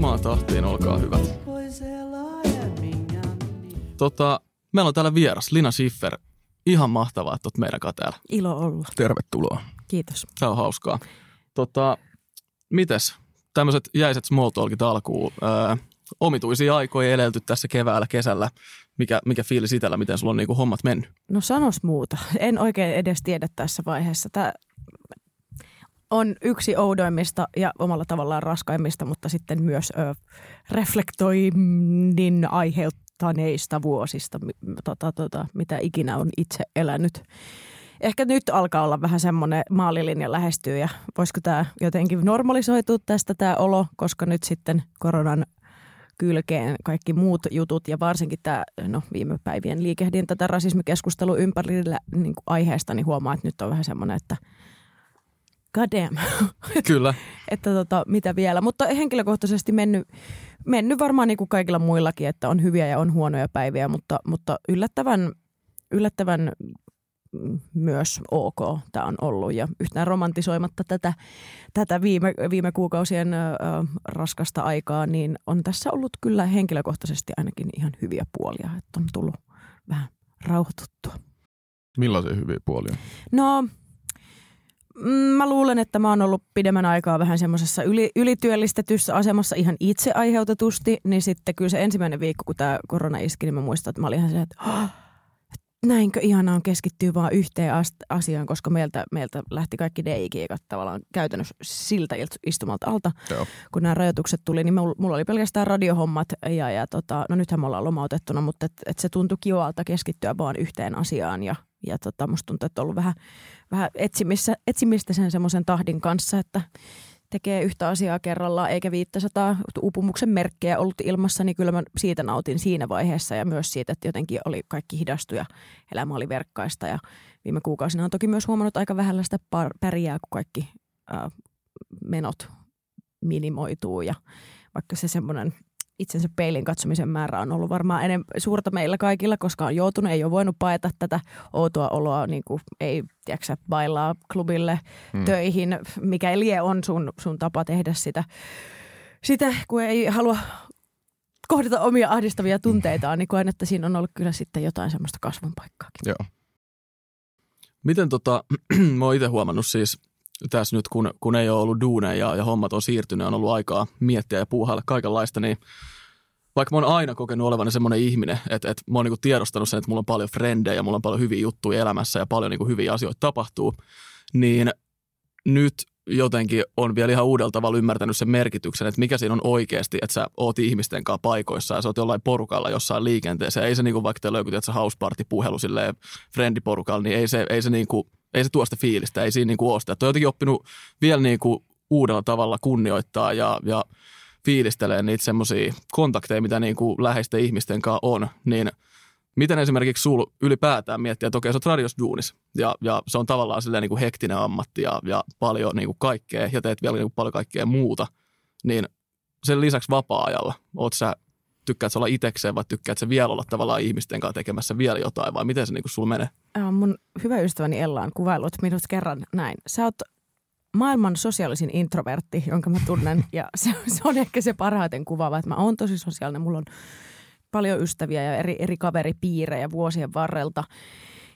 Omaan tahtiin, olkaa hyvät. Tota, meillä on täällä vieras, Lina Schiffer. Ihan mahtavaa, että olet meidän kanssa täällä. Ilo olla. Tervetuloa. Kiitos. Tämä on hauskaa. Tota, mites tämmöiset jäiset small talkit alkuun? Öö, omituisia aikoja elelty tässä keväällä, kesällä. Mikä, mikä fiilis itsellä, miten sulla on niinku hommat mennyt? No sanos muuta. En oikein edes tiedä tässä vaiheessa. Tämä on yksi oudoimmista ja omalla tavallaan raskaimmista, mutta sitten myös ö, reflektoinnin aiheuttaneista vuosista, tota, tota, mitä ikinä on itse elänyt. Ehkä nyt alkaa olla vähän semmoinen maalilinja lähestyy ja voisiko tämä jotenkin normalisoitua tästä tämä olo, koska nyt sitten koronan kylkeen kaikki muut jutut ja varsinkin tämä no, viime päivien liikehdintä tätä rasismikeskustelu ympärillä niin aiheesta, niin huomaa, että nyt on vähän semmoinen, että – god damn. Kyllä. että tota, mitä vielä. Mutta henkilökohtaisesti mennyt, mennyt varmaan niin kuin kaikilla muillakin, että on hyviä ja on huonoja päiviä, mutta, mutta yllättävän, yllättävän myös ok tämä on ollut ja yhtään romantisoimatta tätä, tätä viime, viime kuukausien ö, raskasta aikaa, niin on tässä ollut kyllä henkilökohtaisesti ainakin ihan hyviä puolia, että on tullut vähän rauhoituttua. Millaisia hyviä puolia? No mä luulen, että mä oon ollut pidemmän aikaa vähän semmoisessa yli, ylityöllistetyssä asemassa ihan itse aiheutetusti, niin sitten kyllä se ensimmäinen viikko, kun tämä korona iski, niin mä muistan, että mä olin ihan se, että oh, näinkö ihanaa on keskittyä vaan yhteen asiaan, koska meiltä, meiltä lähti kaikki DI-kiikat tavallaan käytännössä siltä istumalta alta. Joo. Kun nämä rajoitukset tuli, niin mulla oli pelkästään radiohommat ja, ja tota, no nythän me ollaan lomautettuna, mutta et, et se tuntui kivalta keskittyä vaan yhteen asiaan ja, ja tota, musta tuntuu, että on ollut vähän, vähän etsimistä, etsimistä sen semmoisen tahdin kanssa, että tekee yhtä asiaa kerrallaan eikä 500 upumuksen merkkejä ollut ilmassa, niin kyllä mä siitä nautin siinä vaiheessa ja myös siitä, että jotenkin oli kaikki hidastu ja elämä oli verkkaista. Ja viime kuukausina on toki myös huomannut aika vähällä sitä pärjää, kun kaikki ää, menot minimoituu ja vaikka se semmoinen itsensä peilin katsomisen määrä on ollut varmaan enemmän suurta meillä kaikilla, koska on joutunut, ei ole voinut paeta tätä outoa oloa, niin kuin ei, tiedätkö, bailaa klubille hmm. töihin, mikä lie on sun, sun tapa tehdä sitä, sitä, kun ei halua kohdata omia ahdistavia tunteitaan, niin koen, että siinä on ollut kyllä sitten jotain semmoista kasvun paikkaakin. Joo. Miten tota, mä oon itse huomannut siis tässä nyt, kun, kun ei ole ollut duuneja ja, ja hommat on siirtynyt, on ollut aikaa miettiä ja puuhailla kaikenlaista, niin vaikka mä oon aina kokenut olevani semmoinen ihminen, että, että mä oon niin tiedostanut sen, että mulla on paljon frendejä ja mulla on paljon hyviä juttuja elämässä ja paljon niin hyviä asioita tapahtuu, niin nyt jotenkin on vielä ihan uudella tavalla ymmärtänyt sen merkityksen, että mikä siinä on oikeasti, että sä oot ihmisten kanssa paikoissa ja sä oot jollain porukalla jossain liikenteessä. Ei se niin kuin vaikka teillä joku se house party puhelu silleen friendiporukalla, niin ei se, ei se niin kuin ei se tuosta fiilistä, ei siinä niin kuin ole sitä. On jotenkin oppinut vielä niin kuin uudella tavalla kunnioittaa ja, ja fiilistelee niitä semmoisia kontakteja, mitä niin kuin läheisten ihmisten kanssa on, niin miten esimerkiksi sul ylipäätään miettiä, että okei, sä oot radiosduunis ja, ja se on tavallaan silleen niin kuin hektinen ammatti ja, ja paljon niin kuin kaikkea ja teet vielä niin kuin paljon kaikkea muuta, niin sen lisäksi vapaa-ajalla, oot sä tykkäät olla itsekseen vai tykkäät sä vielä olla tavallaan ihmisten kanssa tekemässä vielä jotain vai miten se niin sulla menee? Mun hyvä ystäväni Ella on kuvailut minut kerran näin. Sä oot maailman sosiaalisin introvertti, jonka mä tunnen ja se, se on ehkä se parhaiten kuvaava, että mä oon tosi sosiaalinen. Mulla on paljon ystäviä ja eri, eri kaveripiirejä vuosien varrelta.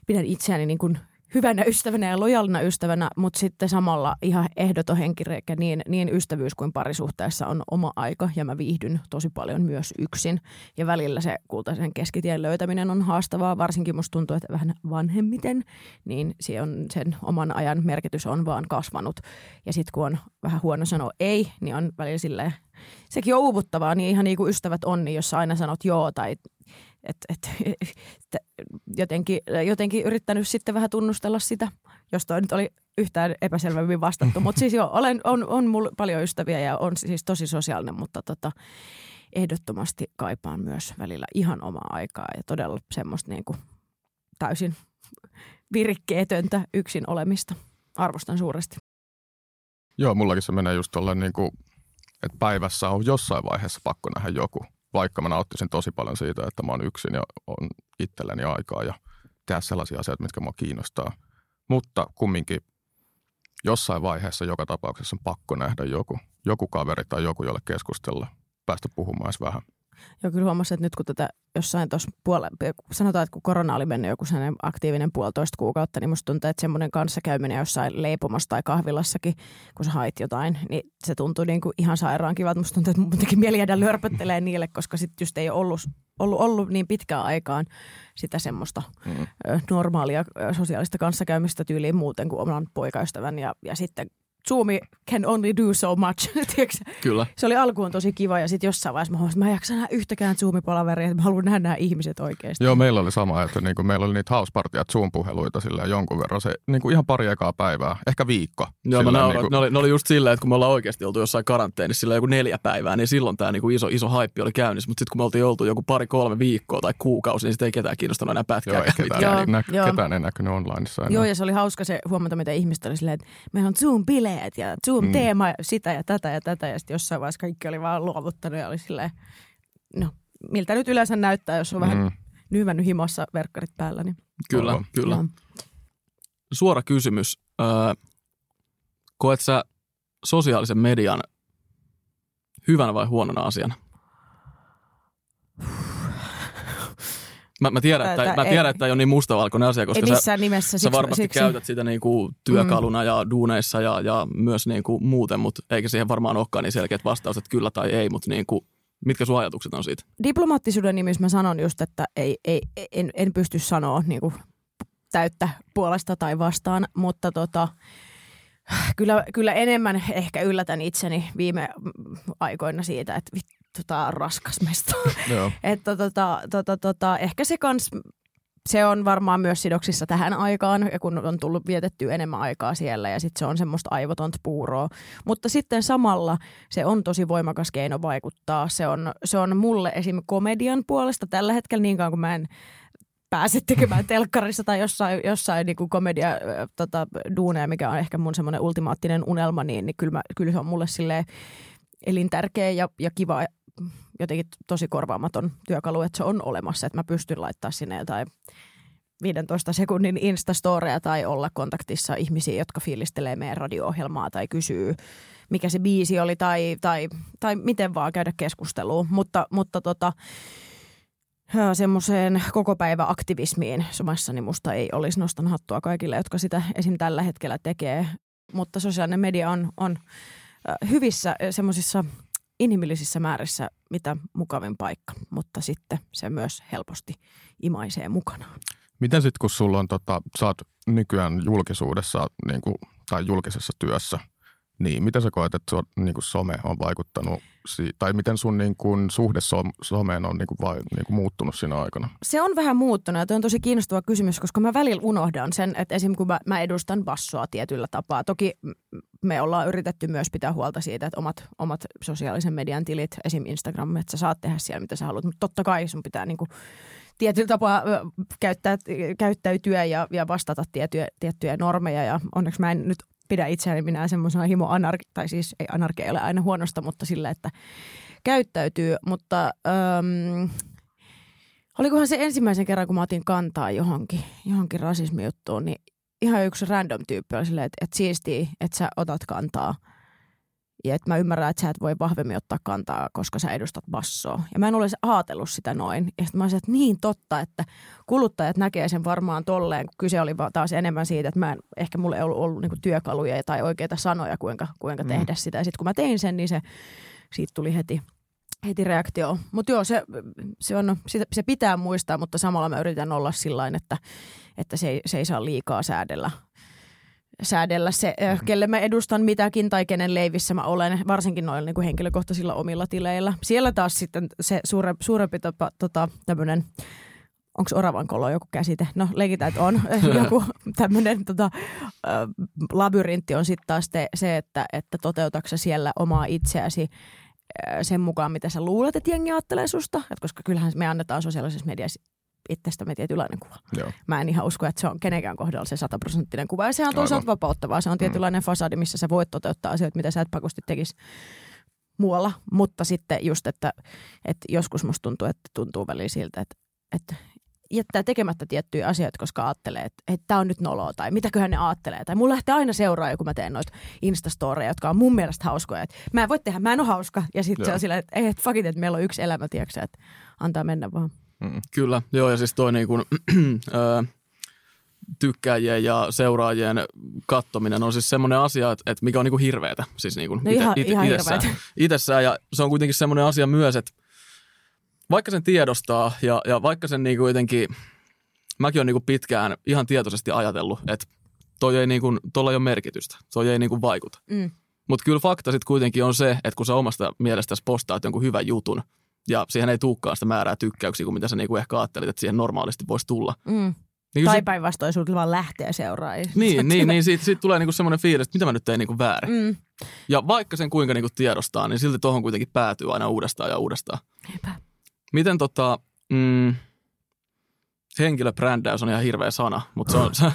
Pidän itseäni niin kuin hyvänä ystävänä ja lojalina ystävänä, mutta sitten samalla ihan ehdoton henkireikä niin, niin ystävyys kuin parisuhteessa on oma aika ja mä viihdyn tosi paljon myös yksin. Ja välillä se kultaisen keskitien löytäminen on haastavaa, varsinkin musta tuntuu, että vähän vanhemmiten, niin se on, sen oman ajan merkitys on vaan kasvanut. Ja sitten kun on vähän huono sanoa ei, niin on välillä silleen, sekin on uuvuttavaa, niin ihan niin kuin ystävät on, niin jos aina sanot joo tai et, et, et, jotenkin, jotenkin yrittänyt sitten vähän tunnustella sitä, jos toi nyt oli yhtään epäselvemmin vastattu. Mutta siis joo, olen, on, on mulla paljon ystäviä ja on siis tosi sosiaalinen, mutta tota, ehdottomasti kaipaan myös välillä ihan omaa aikaa ja todella semmoista niin kuin täysin virikkeetöntä yksin olemista. Arvostan suuresti. Joo, mullakin se menee just tolleen niin kuin, että päivässä on jossain vaiheessa pakko nähdä joku vaikka mä nauttisin tosi paljon siitä, että mä oon yksin ja on itselleni aikaa ja tehdä sellaisia asioita, mitkä mua kiinnostaa. Mutta kumminkin jossain vaiheessa joka tapauksessa on pakko nähdä joku, joku kaveri tai joku, jolle keskustella. päästä puhumaan edes vähän. Joo, kyllä huomasin, että nyt kun tätä jossain tuossa puole- sanotaan, että kun korona oli mennyt joku sellainen aktiivinen puolitoista kuukautta, niin musta tuntuu, että semmoinen kanssakäyminen jossain leipomassa tai kahvilassakin, kun sä hait jotain, niin se tuntui niin kuin ihan sairaan kivalta. Musta tuntuu, että mun teki mieli jäädä lörpöttelee niille, koska sitten just ei ollut, ollut, ollut niin pitkään aikaan sitä semmoista Mm. normaalia sosiaalista kanssakäymistä tyyliin muuten kuin oman poikaystävän ja, ja sitten Zoomi can only do so much. Kyllä. se oli alkuun tosi kiva ja sitten jossain vaiheessa mä huomasin, että mä en jaksa nähdä yhtäkään Zoom-palaveria, että mä haluan nähdä nämä ihmiset oikeasti. Joo, meillä oli sama, että niin kuin meillä oli niitä hauspartia Zoom-puheluita silleen jonkun verran. Se niin kuin ihan pari ekaa päivää, ehkä viikko. Joo, mä Silleen nauroin, niin että ne, oli, ne oli just silleen, että kun me ollaan oikeasti oltu jossain karanteenissa sillä joku neljä päivää, niin silloin tämä niinku iso, iso haippi oli käynnissä. Mutta sitten kun me oltiin oltu joku pari-kolme viikkoa tai kuukausi, niin sitten ei ketään kiinnostanut enää Joo, pätkää. ei ketään, Joo, ei, näky, joo. ketään ei näkynyt onlineissa enää. Joo, ja se oli hauska se huomata, mitä ihmiset oli silleen, että meillä on Zoom-bileet ja Zoom-teema ja sitä ja tätä ja tätä. Ja sitten jossain vaiheessa kaikki oli vaan luovuttanut ja oli silleen, no miltä nyt yleensä näyttää, jos on vähän Mm. nyhmännyt himossa verkkarit päällä. Niin, Kyllä, Aivan. kyllä. Joo. Suora kysymys. Öö, koet sä sosiaalisen median hyvänä vai huonona asiana? Mä, mä, tiedän, että, mä ei- tiedän, että ei ole niin mustavalkoinen asia, Ei koska sä, nimessä. sä Siksi, varmasti siksi, käytät sitä niinku työkaluna ja duuneissa ja, ja myös niinku muuten, mutta eikä siihen varmaan olekaan niin selkeät vastaukset kyllä tai ei, mutta niinku, mitkä sun ajatukset on siitä? diplomaattisuuden nimissä mä sanon just, että ei, ei, en, en pysty sanoa niin kuin täyttä puolesta tai vastaan, mutta tota, kyllä, kyllä enemmän ehkä yllätän itseni viime aikoina siitä, että on raskas mesta. Joo. että tota, tota, tota, ehkä se kans, se on varmaan myös sidoksissa tähän aikaan, ja kun on tullut vietettyä enemmän aikaa siellä ja sitten se on semmoista aivotonta puuroa. Mutta sitten samalla se on tosi voimakas keino vaikuttaa. Se on, se on mulle esim. komedian puolesta tällä hetkellä niin kauan kuin mä en pääse tekemään telkkarissa tai jossain, jossain niin kuin komedia äh, tota, duuneja, mikä on ehkä mun semmoinen ultimaattinen unelma, niin, niin kyllä, mä, kyllä se on mulle silleen elintärkeä ja, ja kiva jotenkin tosi korvaamaton työkalu, että se on olemassa, että mä pystyn laittaa sinne jotain 15 sekunnin instastoreja tai olla kontaktissa ihmisiä, jotka fiilistelee meidän radio-ohjelmaa tai kysyy, mikä se biisi oli tai, tai, tai miten vaan käydä keskustelua. Mutta, mutta tota, semmoiseen koko päivä aktivismiin somassani musta ei olisi nostan hattua kaikille, jotka sitä esim. tällä hetkellä tekee. Mutta sosiaalinen media on, on hyvissä semmoisissa inhimillisissä määrissä mitä mukavin paikka, mutta sitten se myös helposti imaisee mukanaan. Miten sitten, kun sulla on, tota, sä oot nykyään julkisuudessa niin kuin, tai julkisessa työssä, niin miten sä koet, että sun, niin kuin some on vaikuttanut, tai miten sun niin kuin, suhde som- someen on niin kuin, vai, niin kuin, muuttunut siinä aikana? Se on vähän muuttunut ja toi on tosi kiinnostava kysymys, koska mä välillä unohdan sen, että esim. kun mä, mä edustan bassoa tietyllä tapaa. Toki me ollaan yritetty myös pitää huolta siitä, että omat, omat sosiaalisen median tilit, esim. Instagram, että sä saat tehdä siellä mitä sä haluat, mutta totta kai sun pitää niinku tietyllä tapaa käyttää, käyttäytyä ja, ja vastata tiettyjä, tiettyjä normeja ja onneksi mä en nyt pidä itseäni minä semmoisena himo anarki, tai siis ei anarkia ei ole aina huonosta, mutta sillä, että käyttäytyy, mutta öm, olikohan se ensimmäisen kerran, kun mä otin kantaa johonkin, johonkin rasismijuttuun, niin ihan yksi random tyyppi oli silleen, että, että siistiä, että sä otat kantaa. Ja että mä ymmärrän, että sä et voi vahvemmin ottaa kantaa, koska sä edustat bassoa. Ja mä en ole ajatellut sitä noin. Ja sitten mä olisin, että niin totta, että kuluttajat näkee sen varmaan tolleen, kun kyse oli taas enemmän siitä, että mä en, ehkä mulla ei ollut, ollut niinku työkaluja tai oikeita sanoja, kuinka, kuinka Mm. tehdä sitä. Ja sitten kun mä tein sen, niin se, siitä tuli heti, heti reaktio. Mutta joo, se, se, on, se, se pitää muistaa, mutta samalla mä yritän olla sillä että, että se, ei, se ei saa liikaa säädellä säädellä se, äh, kelle mä edustan mitäkin tai kenen leivissä mä olen, varsinkin noilla niin kuin henkilökohtaisilla omilla tileillä. Siellä taas sitten se suure, suurempi tapa, tota, tämmöinen, onko oravan kolo joku käsite? No leikitään, että on joku tämmöinen tota, labyrintti on sitten taas te, se, että, että toteutatko siellä omaa itseäsi sen mukaan, mitä sä luulet, että jengi ajattelee susta. Et koska kyllähän me annetaan sosiaalisessa mediassa itsestämme tietynlainen kuva. Joo. Mä en ihan usko, että se on kenenkään kohdalla se sataprosenttinen kuva. Ja sehän on toisaalta vapauttavaa. Se on tietynlainen fasadi, missä sä voit toteuttaa asioita, mitä sä et pakosti tekisi muualla. Mutta sitten just, että, että joskus musta tuntuu, että tuntuu välillä siltä, että, että jättää tekemättä tiettyjä asioita, koska ajattelee, että, että tämä on nyt noloa tai mitäköhän ne ajattelee. Tai mulla lähtee aina seuraa, kun mä teen noita Instastoreja, jotka on mun mielestä hauskoja. Että mä en voi tehdä, mä en ole hauska. Ja sitten se on silleen, että ei, että fuck it, että meillä on yksi elämä, tiedätkö, että antaa mennä vaan. Mm. Kyllä, joo ja siis toi niin kuin, tykkäjien ja seuraajien kattominen on siis semmoinen asia, että, että mikä on niin kuin hirveetä. Siis niin kuin no ihan, ite, ihan itsessään. itsessään. Ja se on kuitenkin semmoinen asia myös, että vaikka sen tiedostaa ja, ja vaikka sen niin kuin jotenkin, mäkin olen niin kuin pitkään ihan tietoisesti ajatellut, että toi ei niin kuin, tuolla ei ole merkitystä, toi ei niin kuin vaikuta. Mm. Mutta kyllä fakta sitten kuitenkin on se, että kun sä omasta mielestäsi postaat jonkun hyvän jutun ja siihen ei tulekaan sitä määrää tykkäyksiä kuin mitä sä niinku ehkä ajattelit, että siihen normaalisti voisi tulla. Mm. Niin tai päinvastoin sinulta vaan lähtee seuraa. Niin, niin, niin siitä, siitä tulee niinku semmoinen fiilis, että mitä mä nyt tein niinku väärin. Mm. Ja vaikka sen kuinka niinku tiedostaa, niin silti tuohon kuitenkin päätyy aina uudestaan ja uudestaan. Eipä. Miten tota, mm, henkilöbrändäys on ihan hirveä sana, mutta se on... Se,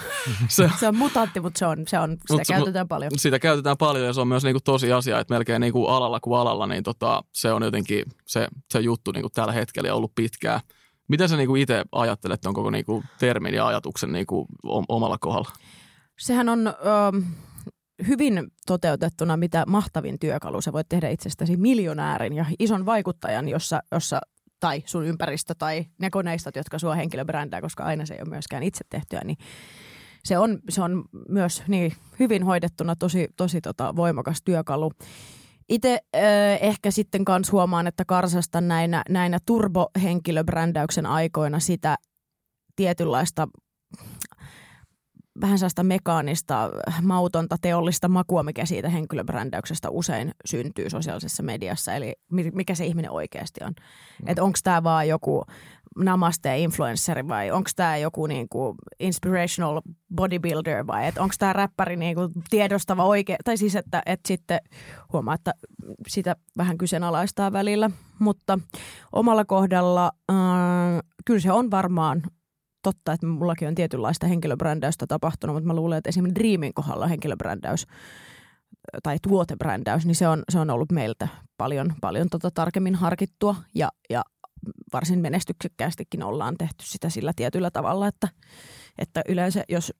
se, se on mutantti, mutta se on, se on sitä mut, käytetään paljon. Sitä käytetään paljon ja se on myös niinku tosi asia, että melkein niinku alalla kuin alalla, niin tota, se on jotenkin se, se juttu niinku tällä hetkellä ollut pitkään. Mitä sä niinku itse ajattelet on koko niinku termin ja ajatuksen niinku omalla kohdalla? Sehän on... Um hyvin toteutettuna mitä mahtavin työkalu. Sä voit tehdä itsestäsi miljonäärin ja ison vaikuttajan, jossa, jossa tai sun ympäristö tai ne koneistot, jotka sua henkilöbrändää, koska aina se ei ole myöskään itse tehtyä, niin se on, se on myös niin hyvin hoidettuna tosi, tosi tota voimakas työkalu. Itse äh, ehkä sitten kans huomaan, että karsasta näinä, näinä turbohenkilöbrändäyksen aikoina sitä tietynlaista vähän sellaista mekaanista, mautonta, teollista makua, mikä siitä henkilöbrändäyksestä usein syntyy sosiaalisessa mediassa. Eli mikä se ihminen oikeasti on. Mm. Että onko tämä vaan joku namaste-influenceri vai onko tämä joku niinku inspirational bodybuilder vai onko tämä räppäri niinku tiedostava oikein. Tai siis, että, että sitten huomaa, että sitä vähän kyseenalaistaa välillä. Mutta omalla kohdalla äh, kyllä se on varmaan totta, että mullakin on tietynlaista henkilöbrändäystä tapahtunut, mutta mä luulen, että esimerkiksi Dreamin kohdalla henkilöbrändäys tai tuotebrändäys, niin se on, se on ollut meiltä paljon, paljon tota tarkemmin harkittua ja, ja varsin menestyksekkäästikin ollaan tehty sitä sillä tietyllä tavalla, että, että yleensä jos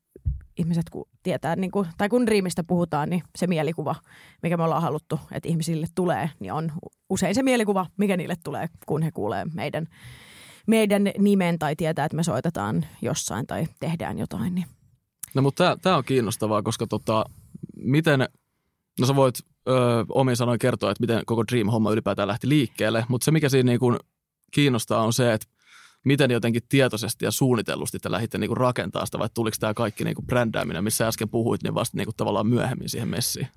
ihmiset kun tietää, niin kuin, tai kun Dreamista puhutaan, niin se mielikuva, mikä me ollaan haluttu, että ihmisille tulee, niin on usein se mielikuva, mikä niille tulee, kun he kuulee meidän meidän nimen tai tietää, että me soitetaan jossain tai tehdään jotain. Niin. No mutta tämä on kiinnostavaa, koska tota, miten, no sä voit ö, omin sanoin kertoa, että miten koko Dream-homma ylipäätään lähti liikkeelle, mutta se mikä siinä niin kuin kiinnostaa on se, että miten jotenkin tietoisesti ja suunnitellusti te lähditte niin rakentaa sitä, vai tuliko tämä kaikki niin brändääminen, missä äsken puhuit, niin vasta niin kuin tavallaan myöhemmin siihen messiin?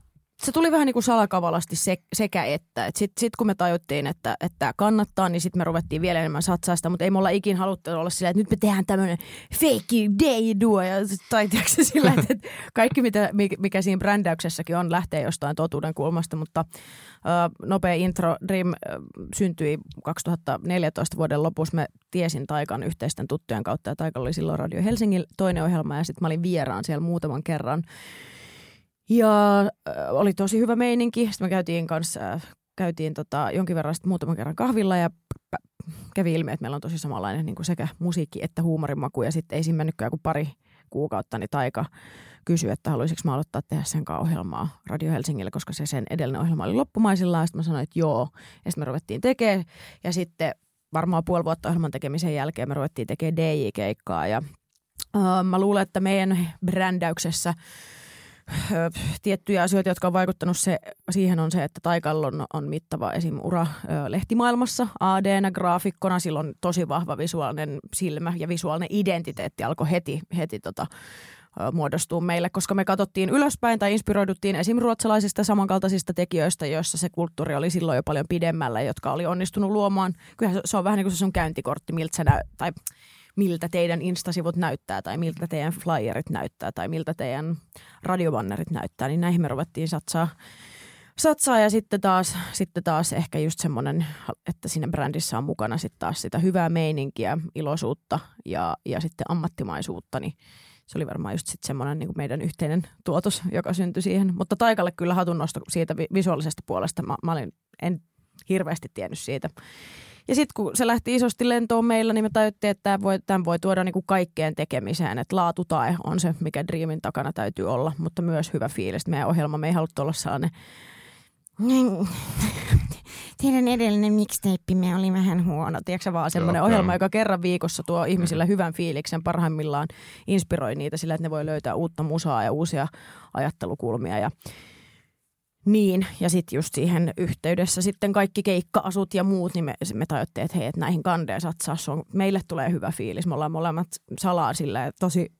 Se tuli vähän niin kuin salakavalasti se, sekä että. Et Sitten sit kun me tajuttiin, että, että kannattaa, niin sitten me ruvettiin vielä enemmän satsaa sitä, mutta ei me olla ikin haluttu olla sillä, että nyt me tehdään tämmöinen fake day duo. Ja, tai tiedätkö, sillä, että kaikki mitä, mikä siinä brändäyksessäkin on, lähtee jostain totuuden kulmasta, mutta ö, nopea intro. Dream ö, syntyi 2014 vuoden lopussa. Me tiesin Taikan yhteisten tuttujen kautta ja Taika oli silloin Radio Helsingin toinen ohjelma ja sitten mä olin vieraan siellä muutaman kerran. Ja äh, oli tosi hyvä meininki. Sitten me käytiin kanssa, äh, käytiin tota, jonkin verran sitten muutaman kerran kahvilla ja kävi ilmi, että meillä on tosi samanlainen niin kuin sekä musiikki että huumorimaku. Ja sitten ei siinä mennytkään kuin pari kuukautta, niin Taika kysyi, että haluaisinko mä aloittaa tehdä sen ohjelmaa Radio Helsingille, koska se sen edellinen ohjelma oli loppumaisillaan. Sitten mä sanoin, että joo. Ja sitten me ruvettiin tekemään. Ja sitten varmaan puoli vuotta ohjelman tekemisen jälkeen me ruvettiin tekemään DJ-keikkaa. Ja uh, mä luulen, että meidän brändäyksessä – tiettyjä asioita, jotka on vaikuttanut se, siihen on se, että Taikalla on, on mittava esim. ura lehtimaailmassa ad graafikkona. Silloin tosi vahva visuaalinen silmä ja visuaalinen identiteetti alkoi heti, heti tota, muodostuu meille, koska me katsottiin ylöspäin tai inspiroiduttiin esim. ruotsalaisista samankaltaisista tekijöistä, joissa se kulttuuri oli silloin jo paljon pidemmällä, jotka oli onnistunut luomaan. Kyllähän se on vähän niin kuin se sun käyntikortti, miltä sä näy, tai miltä teidän instasivut näyttää tai miltä teidän flyerit näyttää tai miltä teidän radiobannerit näyttää, niin näihin me ruvettiin satsaa, satsaa ja sitten taas, sitten taas ehkä just semmoinen, että siinä brändissä on mukana sitten taas sitä hyvää meininkiä, iloisuutta ja, ja sitten ammattimaisuutta, niin se oli varmaan just sitten semmoinen niin meidän yhteinen tuotos, joka syntyi siihen. Mutta Taikalle kyllä hatunnosto siitä visuaalisesta puolesta. Mä, mä olin, en hirveästi tiennyt siitä Ja sitten kun se lähti isosti lentoon meillä, niin me tajuttiin, että tämän voi, tämän voi tuoda niin kuin kaikkeen tekemiseen. Että laatu tai on se, mikä Dreamin takana täytyy olla, mutta myös hyvä fiilis. Meidän ohjelma, me ei haluttu olla sellainen teidän edellinen mixtape oli vähän huono. Tiedätkö vaan semmoinen Joo, ohjelma, joka kerran viikossa tuo ihmisille hyvän fiiliksen, parhaimmillaan inspiroi niitä sillä, että ne voi löytää uutta musaa ja uusia ajattelukulmia ja niin, ja sitten just siihen yhteydessä sitten kaikki keikka-asut ja muut, niin me, me tajuttiin, että hei, että näihin kandeen satsaa, on, meille tulee hyvä fiilis. Me ollaan molemmat salaa silleen, tosi,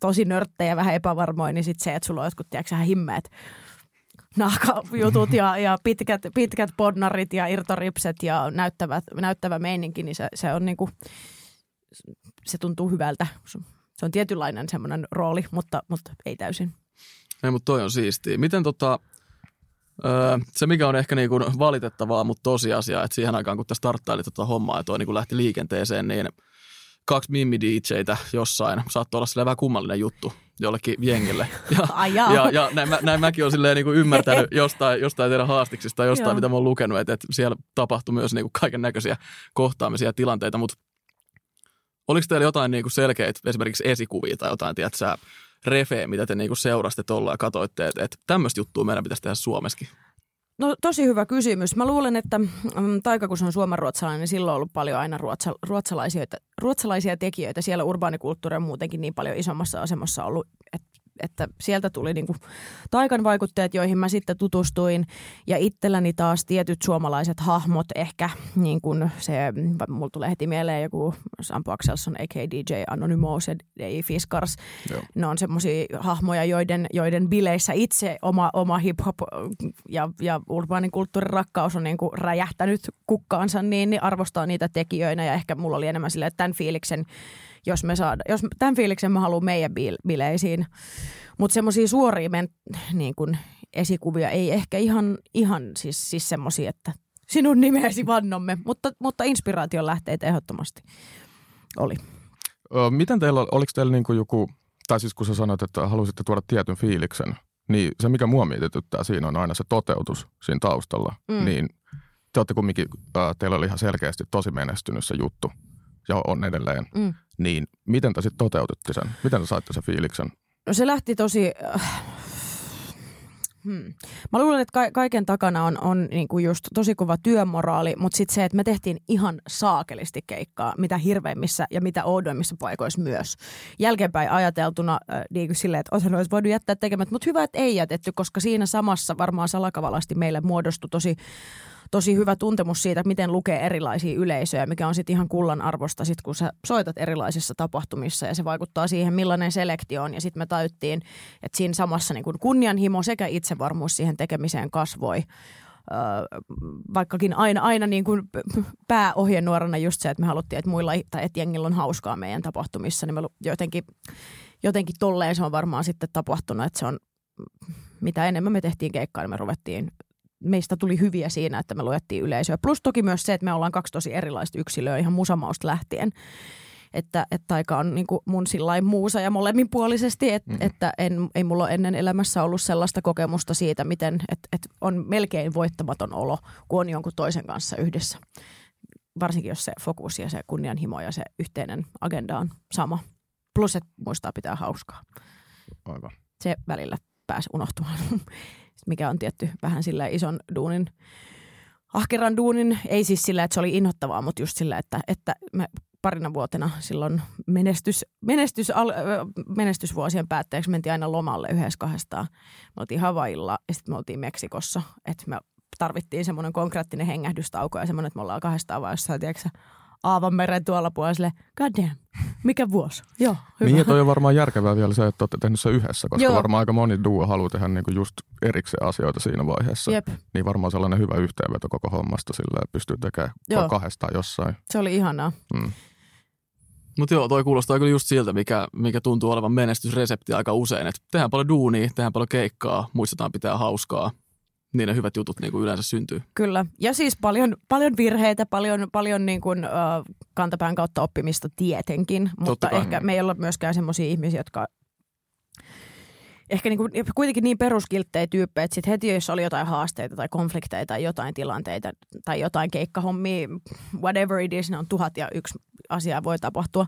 tosi nörttejä, vähän epävarmoin, niin sitten se, että sulla on jotkut, tiedätkö, himmeet nahkajutut ja, ja pitkät, pitkät podnarit ja irtoripset ja näyttävät, näyttävä meininki, niin se, se on niinku, se tuntuu hyvältä. Se on tietynlainen semmoinen rooli, mutta, mutta ei täysin. Ei, mutta toi on siistiä. Miten tota, öö, se mikä on ehkä niinku valitettavaa, mutta tosiasia, että siihen aikaan kun tämä starttaili tota hommaa ja toi niinku lähti liikenteeseen, niin kaksi mimmi DJtä jossain saattoi olla sille vähän kummallinen juttu jollekin jengille. Ja, ja, ja näin, mä, näin mäkin olen silleen niin kuin ymmärtänyt jostain, jostain teidän haastiksista tai jostain, Joo. mitä mä oon lukenut, että, että siellä tapahtui myös niin kuin kaiken näköisiä kohtaamisia tilanteita, mutta oliko teillä jotain niin kuin selkeitä esimerkiksi esikuvia tai jotain, tiedät sä, refeä, mitä te niin kuin seurasitte tuolla ja katsoitte, että, että tämmöistä juttua meidän pitäisi tehdä Suomessakin? No tosi hyvä kysymys. Mä luulen, että mm, Taika kun se on suomenruotsalainen, niin silloin on ollut paljon aina ruotsa, ruotsalaisia, ruotsalaisia tekijöitä. Siellä urbaanikulttuuri on muutenkin niin paljon isommassa asemassa ollut, että sieltä tuli niin kuin taikan vaikutteet, joihin mä sitten tutustuin. Ja itselläni taas tietyt suomalaiset hahmot, ehkä niin kuin se, mulla tulee heti mieleen joku Sampo Axelsson, a.k.a. DJ Anonymous ja Fiskars. Joo. Ne on semmoisia hahmoja, joiden, joiden bileissä itse oma, oma hip-hop ja, ja urbaanin kulttuurin rakkaus on niin kuin räjähtänyt kukkaansa, niin, niin arvostaa niitä tekijöinä. Ja ehkä mulla oli enemmän silleen, että tämän fiiliksen jos me saada, jos tämän fiiliksen mä haluan meidän bileisiin. Mutta semmoisia suoria men, niin kun esikuvia ei ehkä ihan, ihan siis, siis semmoisia, että sinun nimesi vannomme, mutta, mutta inspiraation lähteitä ehdottomasti oli. Miten teillä, oliko teillä niin kuin joku, tai siis kun sä sanoit, että halusitte tuoda tietyn fiiliksen, niin se mikä mua mietityttää siinä on aina se toteutus siinä taustalla. Mm. Niin te olette kumminkin, äh, teillä oli ihan selkeästi tosi menestynyt se juttu ja on edelleen. Mm. Niin miten te sitten toteutitte sen? Miten te saitte sen fiiliksen? No se lähti tosi... Äh, hmm. Mä luulen, että ka- kaiken takana on, on niinku just tosi kova työmoraali, mutta sitten se, että me tehtiin ihan saakelisti keikkaa, mitä hirveimmissä ja mitä oudoimmissa paikoissa myös. Jälkeenpäin ajateltuna äh, niin kuin silleen, että osa olisi voinut jättää tekemät, mutta hyvä, että ei jätetty, koska siinä samassa varmaan salakavalasti meille muodostui tosi tosi hyvä tuntemus siitä, miten lukee erilaisia yleisöjä, mikä on sitten ihan kullan arvosta, sit kun sä soitat erilaisissa tapahtumissa ja se vaikuttaa siihen, millainen selektio on. Ja sitten me tajuttiin, että siinä samassa niin kun kunnianhimo sekä itsevarmuus siihen tekemiseen kasvoi. Öö, vaikkakin aina, aina niin kuin pääohjenuorana just se, että me haluttiin, että muilla tai että jengillä on hauskaa meidän tapahtumissa, niin me jotenkin, jotenkin tolleen se on varmaan sitten tapahtunut, että se on mitä enemmän me tehtiin keikkaa, niin me ruvettiin meistä tuli hyviä siinä, että me luettiin yleisöä. Plus toki myös se, että me ollaan kaksi tosi erilaista yksilöä ihan musamausta lähtien. Että, että aika on niin mun sillain muusa ja molemminpuolisesti, että, mm. että en, ei mulla ennen elämässä ollut sellaista kokemusta siitä, miten että, että on melkein voittamaton olo, kun on jonkun toisen kanssa yhdessä. Varsinkin jos se fokus ja se kunnianhimo ja se yhteinen agenda on sama. Plus, että muistaa pitää hauskaa. Aivan. Se välillä pääsi unohtumaan. mikä on tietty vähän sillä ison duunin, ahkeran duunin, ei siis sillä, että se oli inhottavaa, mutta just sillä, että, että me parina vuotena silloin menestys, menestys, al, menestysvuosien päätteeksi mentiin aina lomalle yhdessä kahdestaan. Me oltiin Havailla ja sitten me oltiin Meksikossa, että me tarvittiin semmoinen konkreettinen hengähdystauko ja semmoinen, että me ollaan kahdestaan vaan jossain, tiedätkö, Aavanmeren tuolla puolella god damn, mikä vuosi. Joo, hyvä. Niin, ja toi on varmaan järkevää vielä se, että olette tehnyt se yhdessä, koska Joo. varmaan aika moni duo haluaa tehdä niinku just erikseen asioita siinä vaiheessa. Jep. Niin varmaan sellainen hyvä yhteenveto koko hommasta sillä, että pystyy tekemään Joo. kahdestaan jossain. Se oli ihanaa. Mm. Mutta joo, toi kuulostaa kyllä just siltä, mikä, mikä tuntuu olevan menestysresepti aika usein. Että tehdään paljon duunia, tehdään paljon keikkaa, muistetaan pitää hauskaa – niin ne hyvät jutut niin kuin yleensä syntyy. Kyllä. Ja siis paljon, paljon virheitä, paljon, paljon niin kuin, uh, kantapään kautta oppimista tietenkin. Mutta ehkä me ei olla myöskään sellaisia ihmisiä, jotka ehkä niinku, kuitenkin niin peruskilttejä tyyppejä, että sit heti jos oli jotain haasteita tai konflikteja tai jotain tilanteita tai jotain keikkahommia, whatever it is, ne on tuhat ja yksi asiaa voi tapahtua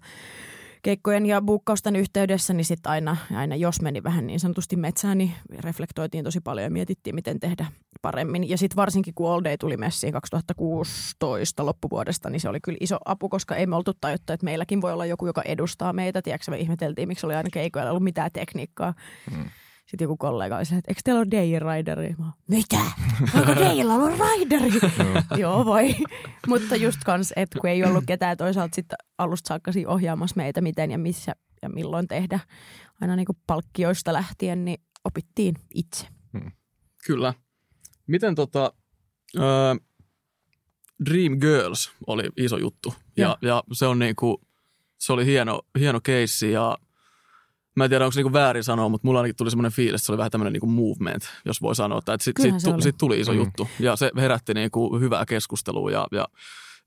keikkojen ja buukkausten yhteydessä, niin sitten aina, aina jos meni vähän niin sanotusti metsään, niin reflektoitiin tosi paljon ja mietittiin, miten tehdä paremmin. Ja sitten varsinkin kun All Day tuli messiin 2016 loppuvuodesta, niin se oli kyllä iso apu, koska ei me oltu tajuttu, että meilläkin voi olla joku, joka edustaa meitä. Tiedätkö, me ihmeteltiin, miksi oli aina keikoilla ollut mitään tekniikkaa. Hmm. Sitten joku kollega oli että eikö teillä ole Day Rideri? Mä, Mitä? Onko Dayilla ollut Rideri? Joo voi. Mutta just kans, että kun ei ollut ketään toisaalta sitten alusta saakka ohjaamassa meitä miten ja missä ja milloin tehdä. Aina niin kuin palkkioista lähtien, niin opittiin itse. Hmm. Kyllä. Miten tota, äh, Dream Girls oli iso juttu ja, ja, ja se on niinku, se oli hieno, hieno keissi ja Mä en tiedä, onko se niinku väärin sanoa, mutta mulla ainakin tuli semmoinen fiilis, että se oli vähän tämmöinen niinku movement, jos voi sanoa. Että sitten sit, sit tuli iso mm. juttu ja se herätti niinku hyvää keskustelua ja, ja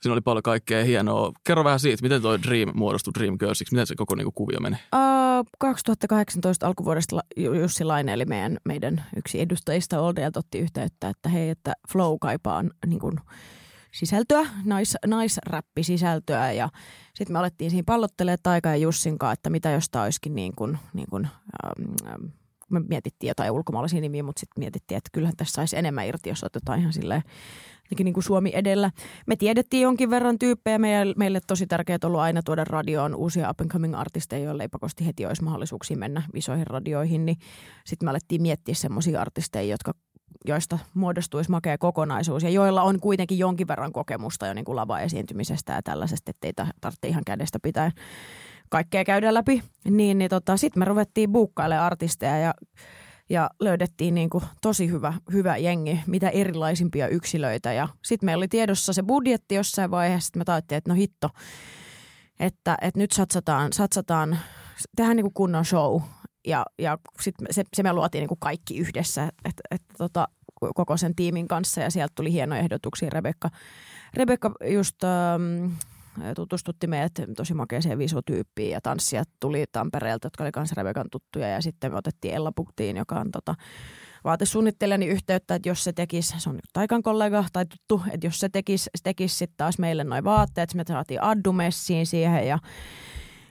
siinä oli paljon kaikkea hienoa. Kerro vähän siitä, miten toi Dream muodostui Dream Girlsiksi, miten se koko niinku kuvio meni? Uh, 2018 alkuvuodesta Jussi Laine, eli meidän, meidän yksi edustajista Oldeelta otti yhteyttä, että hei, että Flow kaipaa niin kuin, sisältöä, nais, naisräppisisältöä ja sitten me alettiin siinä pallottelemaan Taika ja Jussin kanssa, että mitä jos tämä olisikin niin kuin, niin kuin ähm, me mietittiin jotain ulkomaalaisia nimiä, mutta sitten mietittiin, että kyllähän tässä saisi enemmän irti, jos otetaan ihan silleen niin kuin Suomi edellä. Me tiedettiin jonkin verran tyyppejä. Meille, meille tosi tärkeää ollut aina tuoda radioon uusia up and coming artisteja, joille ei pakosti heti olisi mahdollisuuksia mennä isoihin radioihin. Niin sitten me alettiin miettiä semmoisia artisteja, jotka joista muodostuisi makea kokonaisuus ja joilla on kuitenkin jonkin verran kokemusta jo niin kuin lava-esiintymisestä ja tällaisesta, ettei tarvitse ihan kädestä pitää kaikkea käydä läpi. Niin, niin tota, sitten me ruvettiin buukkailemaan artisteja ja, ja löydettiin niin kuin tosi hyvä, hyvä jengi, mitä erilaisimpia yksilöitä. Ja sitten meillä oli tiedossa se budjetti jossain vaiheessa, että me taittiin, että no hitto, että, että nyt satsataan, satsataan tehdään niin kuin kunnon show ja, ja sit se, se me luotiin niin kuin kaikki yhdessä, että et, tota, koko sen tiimin kanssa. Ja sieltä tuli hienoja ehdotuksia. Rebekka, Rebekka just ähm, tutustutti meidät tosi makeeseen visotyyppiin ja tanssijat tuli Tampereelta, jotka oli kanssa Rebekan tuttuja. Ja sitten me otettiin Ella Puktiin, joka on tota, vaatesuunnittelijani yhteyttä, että jos se tekisi, se on Taikan kollega tai tuttu, että jos se tekisi, tekisi sitten taas meille noin vaatteet, me saatiin Addu messiin siihen ja,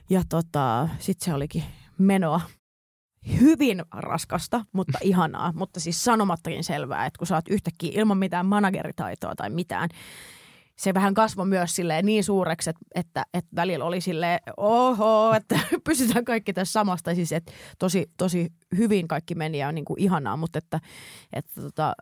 ja tota, sitten se olikin menoa hyvin raskasta, mutta ihanaa, mutta siis sanomattakin selvää, että kun sä oot yhtäkkiä ilman mitään manageritaitoa tai mitään, se vähän kasvoi myös silleen niin suureksi, että, että, että välillä oli silleen, oho, että pysytään kaikki tässä samasta. Siis että tosi, tosi hyvin kaikki meni ja on niin kuin ihanaa, mutta että, että tota,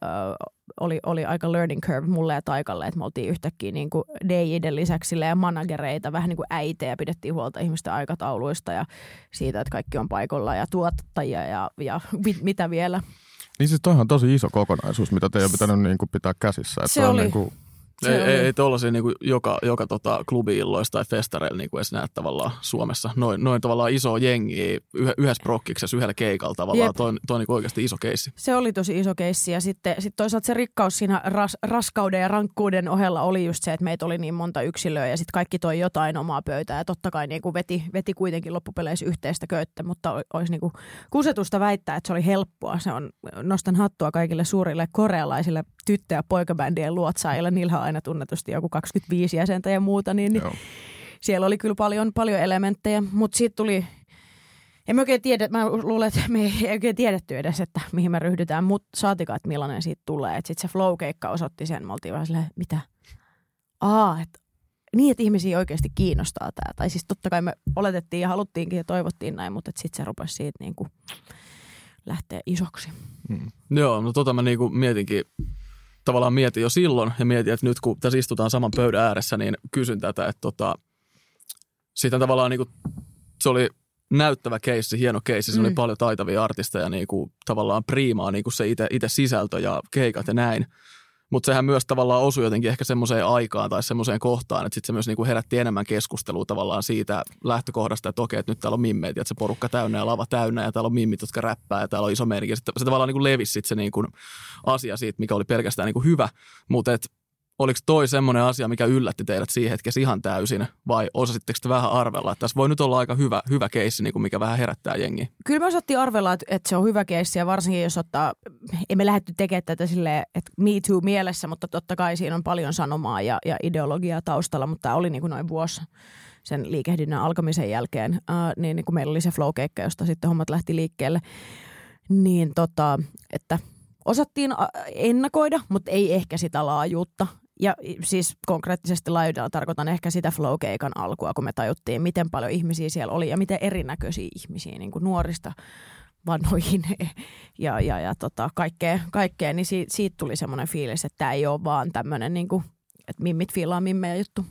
oli, oli aika learning curve mulle ja Taikalle, että me oltiin yhtäkkiä niin kuin DJiden lisäksi ja managereita, vähän niin kuin äitejä, pidettiin huolta ihmisten aikatauluista ja siitä, että kaikki on paikalla ja tuottajia ja, ja mit, mitä vielä. Niin siis toihan on tosi iso kokonaisuus, mitä teidän pitänyt niin kuin pitää käsissä. Että se oli, niin kuin ei, ei, ei tuollaisia niin joka, joka tota, klubi-illoissa tai festareilla niin edes näe tavallaan Suomessa. Noin, noin tavallaan iso jengi yhdessä prokkiksessa, yhdellä keikalla tavallaan. Toi, toi on niin oikeasti iso keissi. Se oli tosi iso keissi ja sitten sit toisaalta se rikkaus siinä ras, raskauden ja rankkuuden ohella oli just se, että meitä oli niin monta yksilöä ja sitten kaikki toi jotain omaa pöytää. Ja totta kai niin kuin veti, veti kuitenkin loppupeleissä yhteistä köyttä, mutta olisi niin kuin kusetusta väittää, että se oli helppoa. Se on, nostan hattua kaikille suurille korealaisille tyttö- ja poikabändien luotsaajille. Niillä on aina tunnetusti joku 25 jäsentä ja muuta, niin, niin siellä oli kyllä paljon, paljon elementtejä, mutta siitä tuli en mä oikein tiedä, mä luulen, että me ei oikein tiedetty edes, että mihin me ryhdytään, mutta saatikaan, että millainen siitä tulee. Sitten se flow-keikka osoitti sen, me oltiin vähän silleen, mitä? Aa, että niin, että ihmisiä oikeasti kiinnostaa tämä. Tai siis totta kai me oletettiin ja haluttiinkin ja toivottiin näin, mutta sitten se rupesi siitä niin kuin lähteä isoksi. Hmm. Joo, no tota mä niin kuin mietinkin tavallaan mietin jo silloin ja mietin, että nyt kun tässä istutaan saman pöydän ääressä, niin kysyn tätä, että tota, sitten tavallaan niin kuin, se oli näyttävä keissi, hieno keissi, siinä mm. oli paljon taitavia artisteja niin kuin, tavallaan priimaa niin kuin se itse sisältö ja keikat ja näin. Mutta sehän myös tavallaan osui jotenkin ehkä semmoiseen aikaan tai semmoiseen kohtaan, että sitten se myös niinku herätti enemmän keskustelua tavallaan siitä lähtökohdasta, että okei, että nyt täällä on mimmeitä, että se porukka täynnä ja lava täynnä ja täällä on mimmit, jotka räppää ja täällä on iso merkki. Sitten se tavallaan niinku levisi sit se niinku asia siitä, mikä oli pelkästään niinku hyvä, mutta et oliko toi semmoinen asia, mikä yllätti teidät siihen hetkessä ihan täysin, vai osasitteko te vähän arvella, että tässä voi nyt olla aika hyvä, hyvä keissi, niin kuin mikä vähän herättää jengi? Kyllä me osattiin arvella, että, että se on hyvä keissi ja varsinkin jos ottaa, emme lähdetty tekemään tätä silleen, että me too mielessä, mutta totta kai siinä on paljon sanomaa ja, ja ideologiaa taustalla, mutta tämä oli niin kuin noin vuosi sen liikehdinnän alkamisen jälkeen, äh, niin, niin kuin meillä oli se flow josta sitten hommat lähti liikkeelle, niin tota, että osattiin ennakoida, mutta ei ehkä sitä laajuutta. Ja siis konkreettisesti laajuudella tarkoitan ehkä sitä flow-keikan alkua, kun me tajuttiin, miten paljon ihmisiä siellä oli ja miten erinäköisiä ihmisiä, niin kuin nuorista vanhoihin ja, ja, ja tota, kaikkea, kaikkea, niin siitä, siitä tuli semmoinen fiilis, että tämä ei ole vaan tämmöinen, niin kuin, että mimmit fiilaa mimmeä juttu.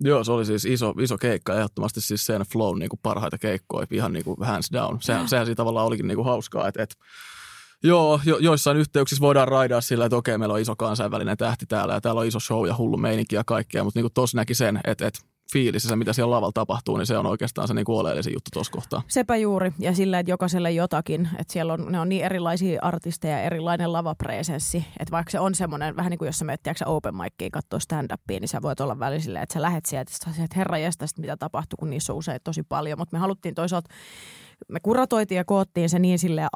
Joo, se oli siis iso, iso keikka, ehdottomasti siis sen flow niin kuin parhaita keikkoja, ihan niin kuin hands down. Sehän, sehän siitä tavallaan olikin niin kuin hauskaa, että, että Joo, jo, joissain yhteyksissä voidaan raidaa sillä, että okei, meillä on iso kansainvälinen tähti täällä ja täällä on iso show ja hullu meininki ja kaikkea, mutta niin kuin tuossa näki sen, että, että fiilis se, mitä siellä lavalla tapahtuu, niin se on oikeastaan se niin kuin oleellisin juttu tuossa kohtaa. Sepä juuri, ja sillä, että jokaiselle jotakin, että siellä on, ne on niin erilaisia artisteja, erilainen lavapresenssi, että vaikka se on semmoinen, vähän niin kuin jos sä menet open mickiin katsoa stand-upia, niin sä voit olla välisille, että sä lähet sieltä, että herra jästä, mitä tapahtuu, kun niissä on usein tosi paljon, mutta me haluttiin toisaalta me kuratoitiin ja koottiin se niin sille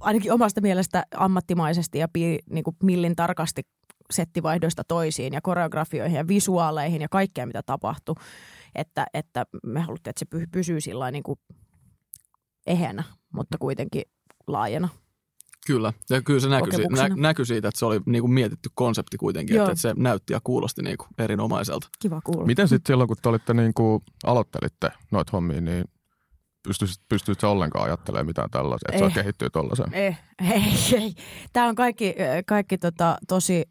ainakin omasta mielestä ammattimaisesti ja pi, niin kuin millin tarkasti settivaihdoista toisiin ja koreografioihin ja visuaaleihin ja kaikkea, mitä tapahtui. Että, että me haluttiin, että se pysyy sillä niin kuin ehänä, mutta kuitenkin laajena. Kyllä, ja kyllä se näkyi, nä, näkyi siitä, että se oli niin kuin mietitty konsepti kuitenkin, että, että se näytti ja kuulosti niin kuin erinomaiselta. Kiva kuulla. Miten sitten silloin, kun te olitte niin kuin, aloittelitte noita hommia, niin pystyisit, pystyisit ollenkaan ajattelemaan mitään tällaista, että se kehittyy tuollaiseen? Ei, ei, ei. Tämä on kaikki, kaikki tota, tosi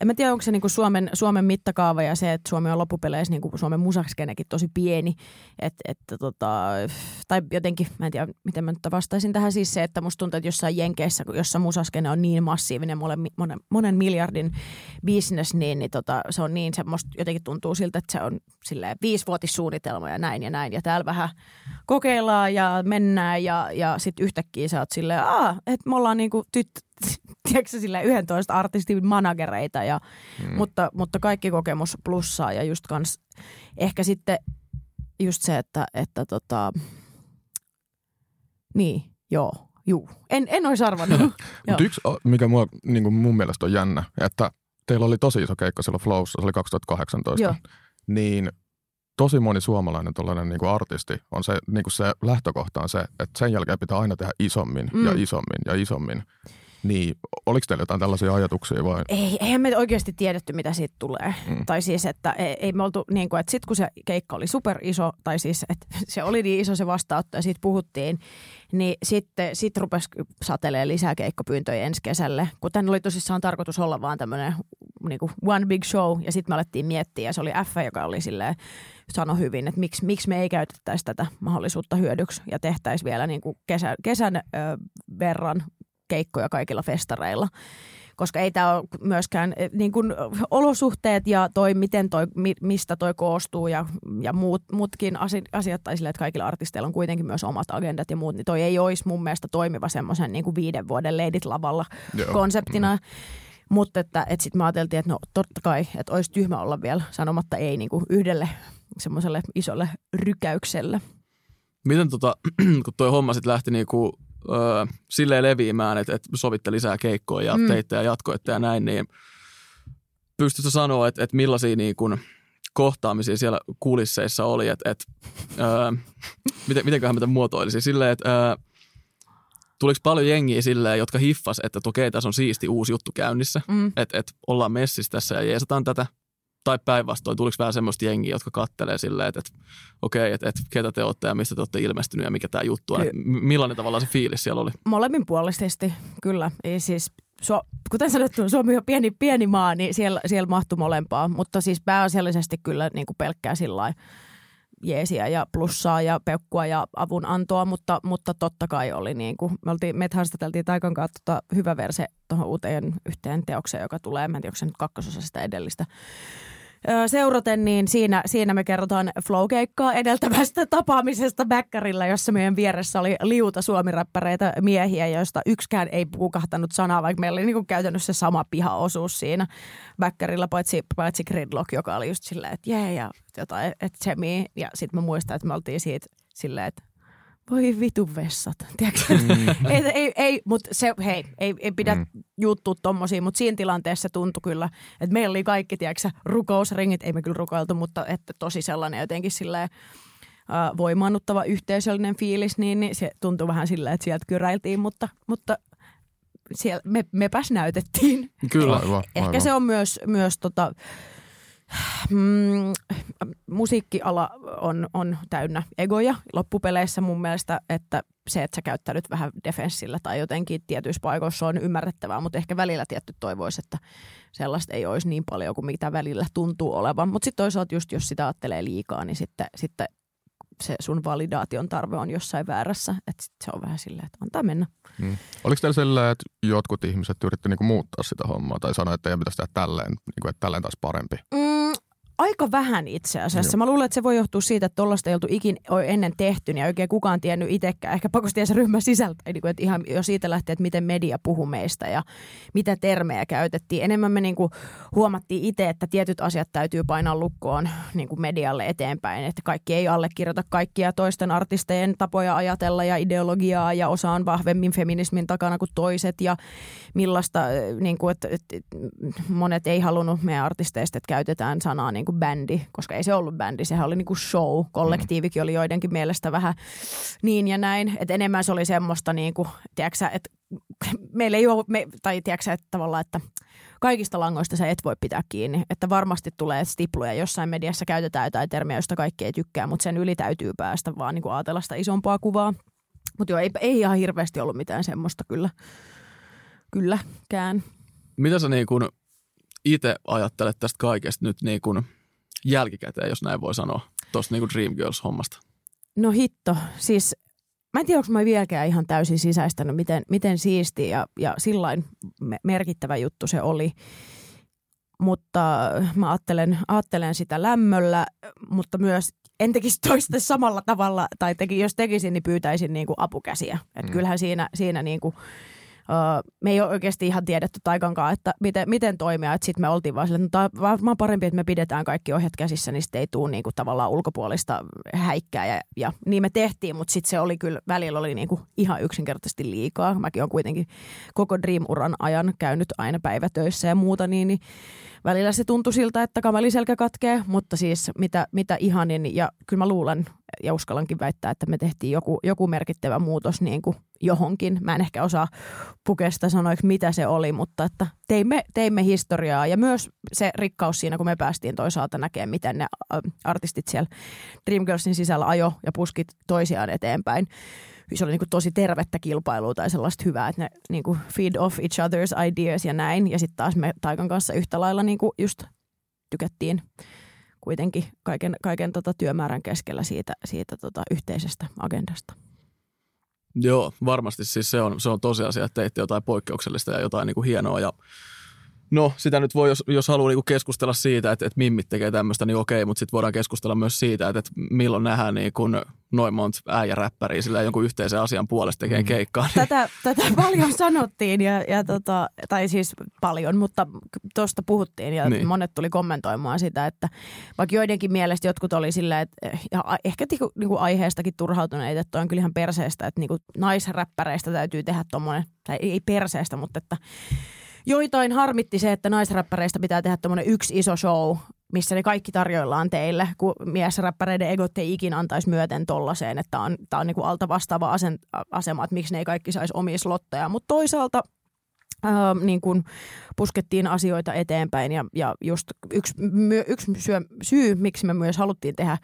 en mä tiedä, onko se niinku Suomen, Suomen mittakaava ja se, että Suomi on loppupeleissä niinku Suomen musakskenekin tosi pieni. Et, et, tota, tai jotenkin, mä en tiedä, miten mä nyt vastaisin tähän siis se, että musta tuntuu, että jossain Jenkeissä, jossa musaskene on niin massiivinen, monen, monen, monen miljardin business, niin, niin tota, se on niin, semmoista jotenkin tuntuu siltä, että se on silleen viisivuotissuunnitelma ja näin ja näin. Ja täällä vähän kokeillaan ja mennään ja, ja sitten yhtäkkiä sä oot silleen, että me ollaan niinku tyttö, tiedätkö, sille 11 artistin managereita, ja, mm. mutta, mutta kaikki kokemus plussaa ja just kans ehkä sitten just se, että, että tota, niin, joo, juu. En, en olisi arvannut. Mutta yksi, mikä mua, niin kuin mun mielestä on jännä, että teillä oli tosi iso keikka silloin Flowssa, se oli 2018, Joo. niin tosi moni suomalainen tuollainen niin artisti on se, niin kuin se lähtökohta on se, että sen jälkeen pitää aina tehdä isommin mm. ja isommin ja isommin. Niin, oliko teillä jotain tällaisia ajatuksia vai? Ei, eihän me oikeasti tiedetty, mitä siitä tulee. Mm. Tai siis, että ei, ei me oltu niin kuin, että sitten kun se keikka oli super iso, tai siis, että se oli niin iso se vastaanotto ja siitä puhuttiin, niin sitten sit rupesi satelemaan lisää keikkopyyntöjä ensi kesälle. Kun tänne oli tosissaan tarkoitus olla vaan tämmöinen niin kuin one big show, ja sitten me alettiin miettiä, ja se oli F, joka oli silleen, sano hyvin, että miksi, miksi me ei käytettäisi tätä mahdollisuutta hyödyksi ja tehtäisiin vielä niin kuin kesä, kesän ö, verran keikkoja kaikilla festareilla koska ei tämä ole myöskään eh, niin kuin olosuhteet ja toi, miten toi, mistä toi koostuu ja, ja muut, muutkin asiat, tai sille, että kaikilla artisteilla on kuitenkin myös omat agendat ja muut, niin toi ei olisi mun mielestä toimiva semmoisen niin kuin viiden vuoden leidit lavalla Joo. konseptina. Mm. Mutta että, että sitten me ajateltiin, että no totta kai, että olisi tyhmä olla vielä sanomatta ei niin kuin yhdelle semmoiselle isolle rykäykselle. Miten tota, kun toi homma sitten lähti niinku öö, silleen leviämään, että, että sovitte lisää keikkoja ja mm. teitte ja jatkoitte ja näin, niin pystytkö sanoa, että, että millaisia niin kuin kohtaamisia siellä kulisseissa oli, että, että öö, miten, mitenköhän mä tämän muotoilisin, silleen, että öö, tuliko paljon jengiä silleen, jotka hiffas, että okei, tässä on siisti uusi juttu käynnissä, mm. että, että ollaan messissä tässä ja jeesataan tätä, tai päinvastoin, tuliko vähän semmoista jengiä, jotka kattelee silleen, että, että okei, että, että ketä te olette ja mistä te olette ilmestynyt ja mikä tämä juttu on. Millainen tavallaan se fiilis siellä oli? Molemmin puolisesti, kyllä. Ei siis, Su- kuten sanottu, Suomi on pieni, pieni maa, niin siellä, siellä mahtui molempaa, mutta siis pääasiallisesti kyllä niin kuin pelkkää sillä jeesiä ja plussaa ja peukkua ja avunantoa, mutta, mutta totta kai oli niin kuin, me oltiin, me haastateltiin Taikan kanssa tota, hyvä verse tuohon uuteen yhteen teokseen, joka tulee, mä en tiedä, onko se nyt kakkososa sitä edellistä, seuraten, niin siinä, siinä me kerrotaan flowkeikkaa edeltävästä tapaamisesta Bäkkärillä, jossa meidän vieressä oli liuta suomiräppäreitä miehiä, joista yksikään ei puukahtanut sanaa, vaikka meillä oli niin kuin käytännössä sama pihaosuus siinä Bäkkärillä, paitsi, paitsi Gridlock, joka oli just silleen, että jee, ja jotain, että. Ja sitten mä muistan, että me oltiin siitä silleen, että voi vitu vessat. Mm. ei, ei, ei mutta se, hei, ei, ei pidä mm. juttua tommosia, mutta siinä tilanteessa tuntui kyllä, että meillä oli kaikki, tiedätkö, rukousringit, ei me kyllä rukoiltu, mutta että tosi sellainen jotenkin silleen, voimaannuttava yhteisöllinen fiilis, niin, niin se tuntui vähän silleen, että sieltä kyräiltiin, mutta, mutta siellä me, mepäs näytettiin. Kyllä. Aivan, Ehkä aivan. se on myös, myös tota, mm, musiikkiala on, on täynnä egoja loppupeleissä mun mielestä, että se, että sä käyttäydyt vähän defenssillä tai jotenkin tietyissä paikoissa on ymmärrettävää, mutta ehkä välillä tietty toivoisi, että sellaista ei olisi niin paljon kuin mitä välillä tuntuu olevan. Mutta sitten toisaalta just jos sitä ajattelee liikaa, niin sitten, sitten se sun validaation tarve on jossain väärässä. Että sit se on vähän silleen, että antaa mennä. Mm. Oliko teillä sellainen, että jotkut ihmiset yritti niinku muuttaa sitä hommaa tai sanoa, että ei pitäisi tehdä tälleen, niinku, että tälleen taas parempi? Mm, aika vähän itse asiassa. Joo. Mä luulen, että se voi johtua siitä, että tollaista ei oltu ikin ennen tehty, niin ei oikein kukaan tiennyt itsekään. Ehkä pakosti se ryhmän sisältä, niin kuin, että ihan jo siitä lähtee, että miten media puhuu meistä ja mitä termejä käytettiin. Enemmän me niin kuin huomattiin itse, että tietyt asiat täytyy painaa lukkoon niin kuin medialle eteenpäin, että kaikki ei allekirjoita kaikkia toisten artistejen tapoja ajatella ja ideologiaa ja osa on vahvemmin feminismin takana kuin toiset ja millaista, äh, niin kuin, että, että monet ei halunnut meidän artisteista, että käytetään sanaa niin kuin bändi, koska ei se ollut bändi, sehän oli niin kuin show. Kollektiivikin oli joidenkin mielestä vähän niin ja näin, että enemmän se oli semmoista niin kuin, tiedätkö, että meillä ei ole, me, tai tiedätkö, että tavallaan, että kaikista langoista sä et voi pitää kiinni. Että varmasti tulee stipluja, jossain mediassa käytetään jotain termiä, josta kaikki ei tykkää, mutta sen yli täytyy päästä vaan niin kuin ajatella sitä isompaa kuvaa. Mutta joo, ei, ei ihan hirveästi ollut mitään semmoista kyllä, kylläkään. Mitä sä niin kun itse ajattelet tästä kaikesta nyt niin kun jälkikäteen, jos näin voi sanoa, tuosta niin Dreamgirls-hommasta? No hitto, siis mä en tiedä, onko mä vieläkään ihan täysin sisäistänyt, miten, miten siisti ja, ja sillain me- merkittävä juttu se oli. Mutta mä ajattelen, ajattelen sitä lämmöllä, mutta myös en tekisi toista samalla tavalla, tai teki, jos tekisin, niin pyytäisin niin kuin apukäsiä. Et Mm. kyllähän siinä, siinä niin kuin, Me ei ole oikeasti ihan tiedetty taikankaan, että miten, miten toimia. Sitten me oltiin vaan silleen, että no, on varmaan parempi, että me pidetään kaikki ohjat käsissä, niin sitten ei tule niinku tavallaan ulkopuolista häikkää. Ja, ja niin me tehtiin, mutta sitten se oli kyllä, välillä oli niinku ihan yksinkertaisesti liikaa. Mäkin olen kuitenkin koko Dream-uran ajan käynyt aina päivätöissä ja muuta, niin, niin välillä se tuntui siltä, että kameliselkä katkee, mutta siis mitä, mitä ihanin. Ja kyllä mä luulen ja uskallankin väittää, että me tehtiin joku, joku merkittävä muutos niin kuin johonkin. Mä en ehkä osaa pukesta sanoiksi, mitä se oli, mutta että teimme, teimme historiaa ja myös se rikkaus siinä, kun me päästiin toisaalta näkemään, miten ne artistit siellä Dreamgirlsin sisällä ajo ja puskit toisiaan eteenpäin. Se oli niin kuin tosi tervettä kilpailua tai sellaista hyvää, että ne niin kuin feed off each other's ideas ja näin. Ja sitten taas me Taikan kanssa yhtä lailla niin kuin just tykättiin kuitenkin kaiken, kaiken tota työmäärän keskellä siitä, siitä tota yhteisestä agendasta. Joo, varmasti siis se on, se on tosiasia, että teitte jotain poikkeuksellista ja jotain niin kuin hienoa ja No, sitä nyt voi, jos, jos haluaa niinku keskustella siitä, että, että mimmit tekee tämmöistä, niin okei, mutta sitten voidaan keskustella myös siitä, että, että milloin nähdään niin kun noin monta äijäräppäriä sillä jonkun yhteisen asian puolesta tekee Mm. keikkaa. Niin, Tätä, tätä paljon sanottiin, ja, ja tota, tai siis paljon, mutta tuosta puhuttiin ja Niin. monet tuli kommentoimaan sitä, että vaikka joidenkin mielestä jotkut oli silleen, että ja a- ehkä niinku, niinku aiheestakin turhautuneita, että on kyllä ihan perseestä, että niinku naisräppäreistä täytyy tehdä tuommoinen, tai ei perseestä, mutta että joitain harmitti se, että naisräppäreistä pitää tehdä tuommoinen yksi iso show, missä ne kaikki tarjoillaan teille, kun miesräppäreiden egot ei ikinä antaisi myöten tollaiseen, että on, tämä on niin kuin alta vastaava asen, asema, että miksi ne ei kaikki saisi omia slotteja. Mutta toisaalta ää, niin kuin puskettiin asioita eteenpäin ja, ja just yksi, my, yksi syö, syy, miksi me myös haluttiin tehdä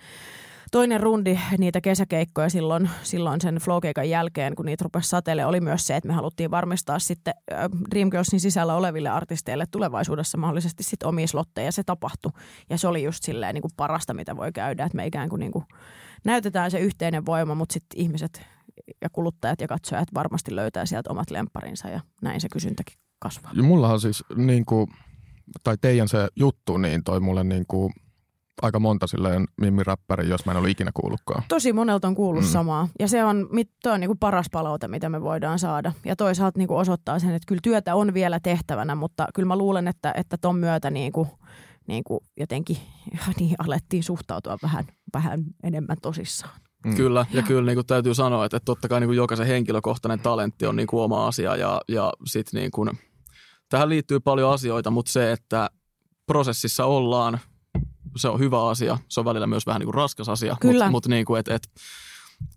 toinen rundi niitä kesäkeikkoja silloin, silloin sen flowkeikan jälkeen, kun niitä rupesi satele, oli myös se, että me haluttiin varmistaa sitten Dreamgirlsin sisällä oleville artisteille tulevaisuudessa mahdollisesti sitten omia slotteja. Se tapahtui ja se oli just silleen niin kuin parasta, mitä voi käydä, että me ikään kuin, niin kuin näytetään se yhteinen voima, mutta sitten ihmiset ja kuluttajat ja katsojat varmasti löytää sieltä omat lempparinsa ja näin se kysyntäkin kasvaa. Ja mullahan siis niin kuin, tai teidän se juttu, niin toi mulle niin kuin aika monta silleen mimmiräppäriä, jos mä en ollut ikinä kuullutkaan. Tosi monelta on kuullut mm. samaa. Ja se on, toi on niinku paras palaute, mitä me voidaan saada. Ja toisaalta niinku osoittaa sen, että kyllä työtä on vielä tehtävänä, mutta kyllä mä luulen, että, että ton myötä niinku, niinku jotenkin niin alettiin suhtautua vähän, vähän enemmän tosissaan. Mm. Kyllä, ja kyllä niin kuin täytyy sanoa, että, että totta kai niin kuin jokaisen henkilökohtainen talentti on niin kuin oma asia ja, ja sit niin kuin, tähän liittyy paljon asioita, mutta se, että prosessissa ollaan, se on hyvä asia. Se on välillä myös vähän niin kuin raskas asia, Kyllä. mutta mut niin kuin, et, et,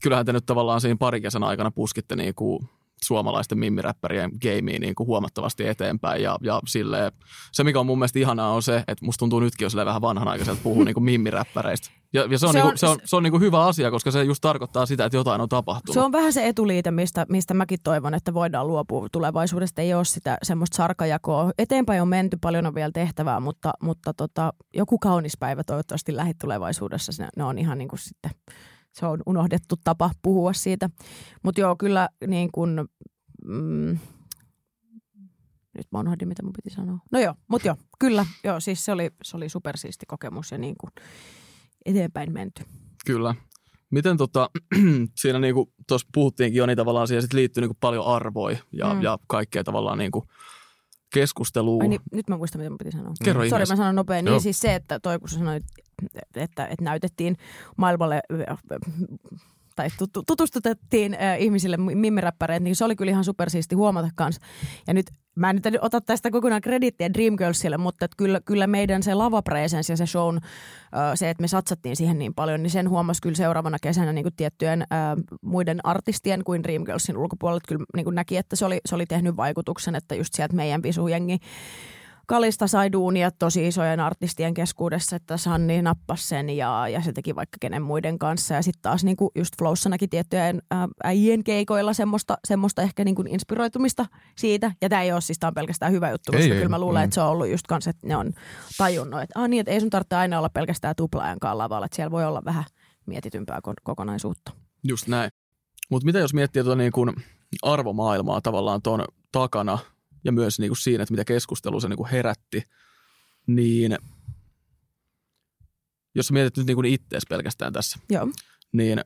kyllähän te nyt tavallaan siinä pari kesän aikana puskitte niin kuin suomalaisten mimmiräppärien gameen niin kuin huomattavasti eteenpäin. Ja, ja silleen, se, mikä on mun mielestä ihanaa, on se, että musta tuntuu nytkin jo vähän vanhanaikaiselta puhua niin kuin mimmiräppäreistä. Ja, ja se on, se on, niin kuin, se on, se on niin kuin hyvä asia, koska se just tarkoittaa sitä, että jotain on tapahtunut. Se on vähän se etuliite, mistä, mistä mäkin toivon, että voidaan luopua tulevaisuudesta. Ei ole sitä semmoista sarkajakoa. Eteenpäin on menty, paljon on vielä tehtävää, mutta, mutta tota, joku kaunis päivä toivottavasti lähitulevaisuudessa. Ne, ne on ihan niin kuin sitten se on unohdettu tapa puhua siitä. Mutta joo, kyllä niin kuin, mm, nyt mä unohdin, mitä mun piti sanoa. No joo, mutta joo, kyllä, joo, siis se oli, se oli supersiisti kokemus ja niin kuin eteenpäin menty. Kyllä. Miten tota, siinä niinku tuossa puhuttiinkin jo, niin tavallaan siihen sit liittyy niinku paljon arvoja ja, mm. ja kaikkea tavallaan niinku keskustelua. Ai niin, nyt mä muistan, mitä mun piti sanoa. Kerro Sori, mä sanon nopein. Niin siis se, että toi kun sä sanoit, että, että näytettiin maailmalle tai tutustutettiin äh, ihmisille mimmiräppäreitä, niin se oli kyllä ihan supersiisti huomata kanssa. Ja nyt mä en nyt ota tästä kokonaan kredittiä Dreamgirlsille, mutta kyllä, kyllä meidän se lavapresence ja se shown, se, että me satsattiin siihen niin paljon, niin sen huomasi kyllä seuraavana kesänä niin kuin tiettyjen äh, muiden artistien kuin Dreamgirlsin ulkopuolella. Kyllä niin kuin näki, että se oli, se oli tehnyt vaikutuksen, että just sieltä meidän visujengi Kalista sai duunia tosi isojen artistien keskuudessa, että Sanni nappasi sen ja, ja se teki vaikka kenen muiden kanssa. Ja sitten taas niin kuin just Flowssa näki tiettyjen äijien keikoilla semmoista, semmoista ehkä niin kuin inspiroitumista siitä. Ja tämä ei ole siis, tämä on pelkästään hyvä juttu, koska ei, kyllä mä luulen, mm. että se on ollut just kanssa, että ne on tajunnut, että, ah, niin, että ei sun tarvitse aina olla pelkästään tuplaajan lavalla, että siellä voi olla vähän mietitympää kokonaisuutta. Just näin. Mutta mitä jos miettii tuota niin kuin arvomaailmaa tavallaan tuon takana – ja myös niin kuin siinä, että mitä keskustelu se niin kuin herätti, niin jos mietit nyt niin kuin ittees pelkästään tässä, Joo. niin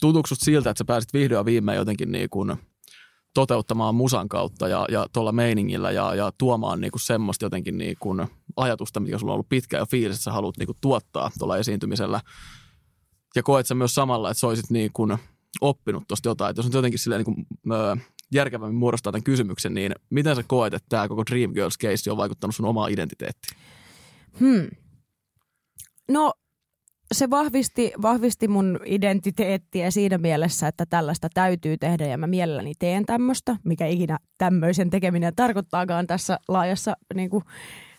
tutuksut siltä, että sä pääsit vihdoin viimein jotenkin niin kuin toteuttamaan musan kautta ja, ja tuolla meiningillä ja, ja tuomaan niin kuin semmoista jotenkin niin kuin ajatusta, mikä sulla on ollut pitkä ja fiilis, että sä haluat niin kuin tuottaa tuolla esiintymisellä. Ja koet sä myös samalla, että sä olisit niin kuin oppinut tuosta jotain. Että jos nyt jotenkin silleen niin kuin, öö, järkevämmin muodostaa tämän kysymyksen, niin miten sä koet, että tämä koko Dreamgirls-keissi on vaikuttanut sun omaan identiteettiin? Hmm. No se vahvisti, vahvisti mun identiteettiä siinä mielessä, että tällaista täytyy tehdä ja mä mielelläni teen tämmöistä, mikä ikinä tämmöisen tekeminen tarkoittaakaan tässä laajassa niin kuin,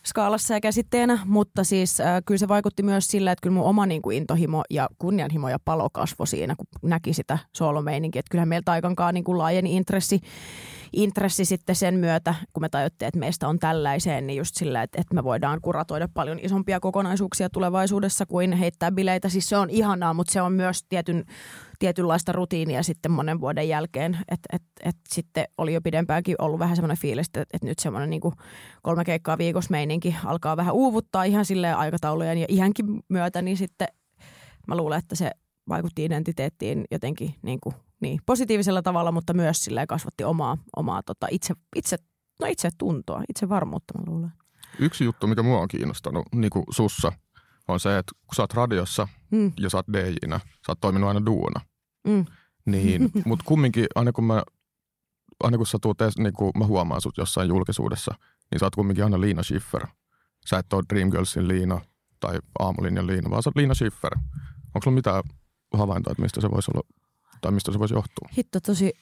skaalassa ja käsitteenä, mutta siis äh, kyllä se vaikutti myös sillä, että kyllä mun oma niin kuin intohimo ja kunnianhimo ja palo kasvoi siinä, kun näki sitä soolomeininkiä. Että kyllähän meiltä aikankaan niin kuin laajeni intressi, intressi sitten sen myötä, kun me tajuttiin, että meistä on tällaiseen, niin just sillä, että, että me voidaan kuratoida paljon isompia kokonaisuuksia tulevaisuudessa kuin heittää bileitä. Siis se on ihanaa, mutta se on myös tietyn tietynlaista rutiinia sitten monen vuoden jälkeen. Että et, et sitten oli jo pidempäänkin ollut vähän semmoinen fiilis, että et nyt semmoinen niinku kolme keikkaa viikossa meininki alkaa vähän uuvuttaa ihan sille aikataulujen ja ihankin myötä, niin sitten mä luulen, että se vaikutti identiteettiin jotenkin niin kuin, niin, positiivisella tavalla, mutta myös sille kasvatti omaa, omaa tota, itse, itse, no itse tuntoa, itse varmuutta mä luulen. Yksi juttu, mikä mua on kiinnostanut niin kuin sussa, on se, että kun sä oot radiossa mm. ja sä oot DJnä, sä oot toiminut aina duona. Mm. Niin, mutta kumminkin aina kun mä, aina kun sä tuut, niin kun mä huomaan sut jossain julkisuudessa, niin sä oot kumminkin aina Liina Schiffer. Sä et ole Dreamgirlsin Liina tai Aamulinjan Liina, vaan sä oot Liina Schiffer. Onko sulla mitään havaintoa, että mistä se voisi olla, tai mistä se voisi johtua? Hitto, tosi,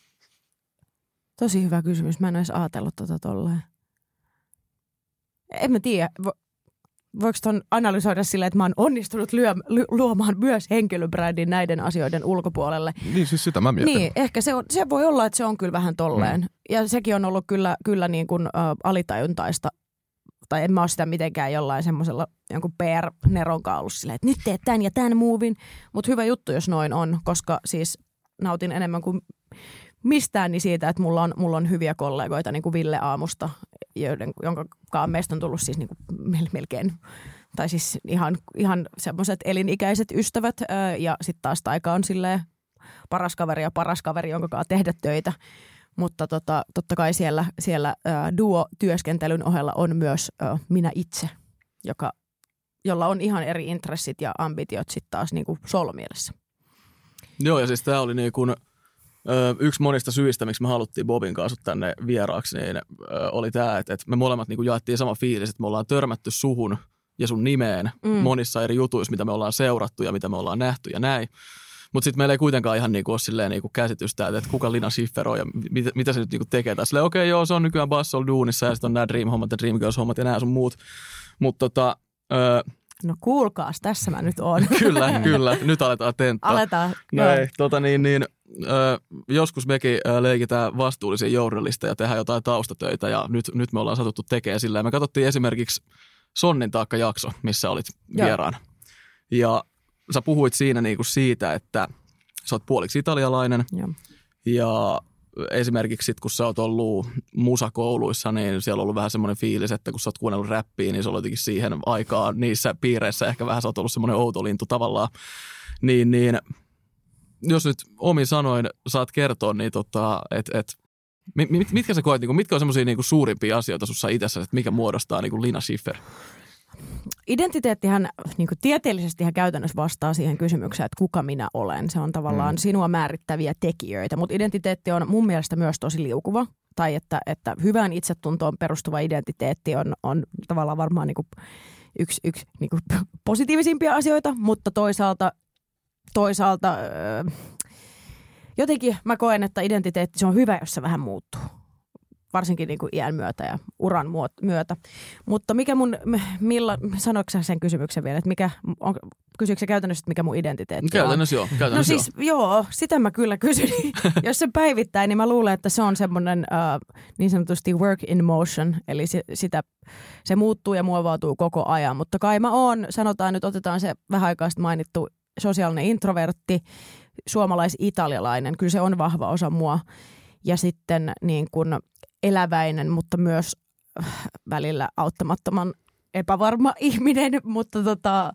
tosi hyvä kysymys. Mä en edes ajatellut tota tolleen. En mä tiedä voiko ton analysoida sillä, että mä oon onnistunut lyö, luomaan myös henkilöbrändin näiden asioiden ulkopuolelle. Niin, siis sitä mä mietin. Niin, ehkä se, on, se voi olla, että se on kyllä vähän tolleen. Mm. Ja sekin on ollut kyllä, kyllä niin kuin, ä, alitajuntaista. Tai en mä ole sitä mitenkään jollain semmoisella jonkun PR-neron ollut silleen, että nyt teet tämän ja tämän muuvin. Mutta hyvä juttu, jos noin on, koska siis nautin enemmän kuin mistään niin siitä, että mulla on, mulla on hyviä kollegoita, niin kuin Ville Aamusta joiden, jonka meistä on tullut siis niin kuin melkein tai siis ihan, ihan semmoiset elinikäiset ystävät ja sitten taas Taika on silleen paras kaveri ja paras kaveri, jonka kanssa tehdä töitä. Mutta tota, totta kai siellä, siellä duo-työskentelyn ohella on myös minä itse, joka, jolla on ihan eri intressit ja ambitiot sitten taas niin kuin solomielessä. Joo, ja siis tämä oli niin kuin, ö, yksi monista syistä, miksi me haluttiin Bobin kanssa tänne vieraaksi, niin ö, oli tämä, että, että me molemmat niin kuin jaettiin sama fiilis, että me ollaan törmätty suhun ja sun nimeen mm. monissa eri jutuissa, mitä me ollaan seurattu ja mitä me ollaan nähty ja näin. Mutta sitten meillä ei kuitenkaan ihan niinku ole silleen niinku käsitystä, että kuka Lina Schiffer on ja mit, mitä se nyt niinku tekee tässä. Okei, okay, joo, se on nykyään Bassol duunissa ja sitten on nämä Dream-hommat ja Dreamgirls-hommat ja nämä sun muut. Mutta tota, öö, No kuulkaas, tässä mä nyt oon. kyllä, kyllä. Nyt aletaan tenttaa. Aletaan. Näin, tota niin, niin, ö, joskus mekin ö, leikitään vastuullisia journalista ja tehdään jotain taustatöitä ja nyt, nyt me ollaan satuttu tekemään sillä. Me katsottiin esimerkiksi Sonnin taakka jakso, missä olit Joo. vieraana. Ja sä puhuit siinä niinku siitä, että sä oot puoliksi italialainen. Joo. Ja esimerkiksi sit, kun sä oot ollut musakouluissa, niin siellä on ollut vähän semmoinen fiilis, että kun sä oot kuunnellut räppiä, niin se on jotenkin siihen aikaan niissä piireissä ehkä vähän sä oot ollut semmoinen outolintu tavallaan. Niin, niin jos nyt omin sanoin saat kertoa, niin tota, että et, mit, mitkä sä koet, niin mitkä on semmoisia niin suurimpia asioita sussa itsessä, että mikä muodostaa niin kuin Lina Schiffer? Identiteettihän niin kuin tieteellisesti ihan käytännössä vastaa siihen kysymykseen, että kuka minä olen. Se on tavallaan mm. sinua määrittäviä tekijöitä, mutta identiteetti on mun mielestä myös tosi liukuva. Tai että, että hyvään itsetuntoon perustuva identiteetti on, on tavallaan varmaan niin kuin yksi, yksi niin kuin positiivisimpia asioita, mutta toisaalta, toisaalta jotenkin mä koen, että identiteetti se on hyvä, jos se vähän muuttuu varsinkin niin kuin iän myötä ja uran myötä. Mutta mikä mun, milla, sanoiko sen kysymyksen vielä, että mikä, on, kysyykö käytännössä, mikä mun identiteetti käytännössä on? Joo, käytännössä no siis joo. joo, sitä mä kyllä kysyn. Jos se päivittäin, niin mä luulen, että se on semmoinen uh, niin sanotusti work in motion, eli se, sitä, se muuttuu ja muovautuu koko ajan. Mutta kai mä oon, sanotaan nyt, otetaan se vähän aikaa mainittu sosiaalinen introvertti, suomalais-italialainen, kyllä se on vahva osa mua. Ja sitten niin kun eläväinen, mutta myös äh, välillä auttamattoman epävarma ihminen, mutta tota,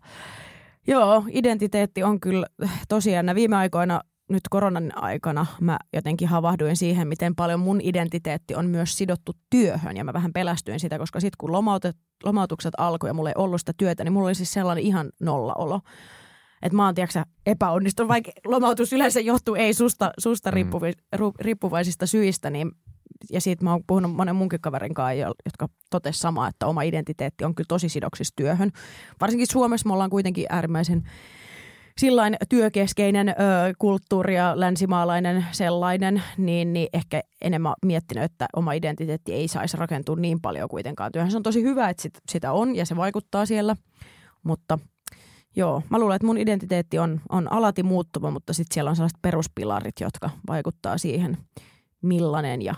joo, identiteetti on kyllä tosiaan viime aikoina nyt koronan aikana mä jotenkin havahduin siihen, miten paljon mun identiteetti on myös sidottu työhön. Ja mä vähän pelästyin sitä, koska sitten kun lomautet, lomautukset alkoi ja mulla ei ollut sitä työtä, niin mulla oli siis sellainen ihan nollaolo. Että mä oon, tiedätkö, epäonnistunut, vaikka lomautus yleensä johtuu ei susta, susta mm. riippuvaisista syistä, niin ja siitä mä oon puhunut monen munkin kaverin kanssa, jotka totesivat samaa, että oma identiteetti on kyllä tosi sidoksissa työhön. Varsinkin Suomessa me ollaan kuitenkin äärimmäisen sillain työkeskeinen ö, kulttuuri ja länsimaalainen sellainen, niin, niin ehkä enemmän miettinyt, että oma identiteetti ei saisi rakentua niin paljon kuitenkaan työhön. Se on tosi hyvä, että sit, sitä on ja se vaikuttaa siellä, mutta joo, mä luulen, että mun identiteetti on, on alati muuttuva, mutta sitten siellä on sellaiset peruspilarit, jotka vaikuttaa siihen, millainen ja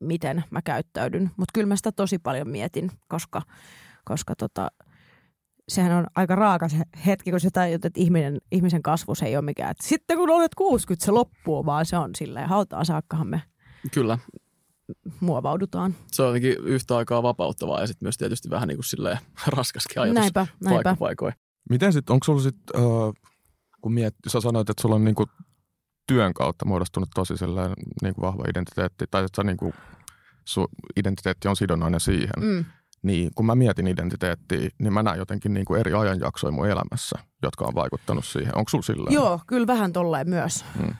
miten mä käyttäydyn. Mutta kyllä mä sitä tosi paljon mietin, koska, koska tota, sehän on aika raaka se hetki, kun se tajut, että ihminen, ihmisen kasvus ei ole mikään. Että sitten kun olet 60, se loppuu, vaan se on silleen, hautaan saakkahan me Kyllä. muovaudutaan. Se on jotenkin yhtä aikaa vapauttavaa ja sitten myös tietysti vähän niin kuin silleen raskaskin ajatus näinpä, näinpä. paikoin. Miten sitten, onko sulla sitten, uh, kun miet, sä sanoit, että sulla on niinku työn kautta muodostunut tosi sellainen niin kuin vahva identiteetti, tai että niin kuin, su, identiteetti on sidonnainen siihen. Mm. Niin kun mä mietin identiteettiä, niin mä näen jotenkin niin kuin eri ajanjaksoja mun elämässä, jotka on vaikuttanut siihen. Onko sulla sillä? Joo, kyllä vähän tolleen myös. Mm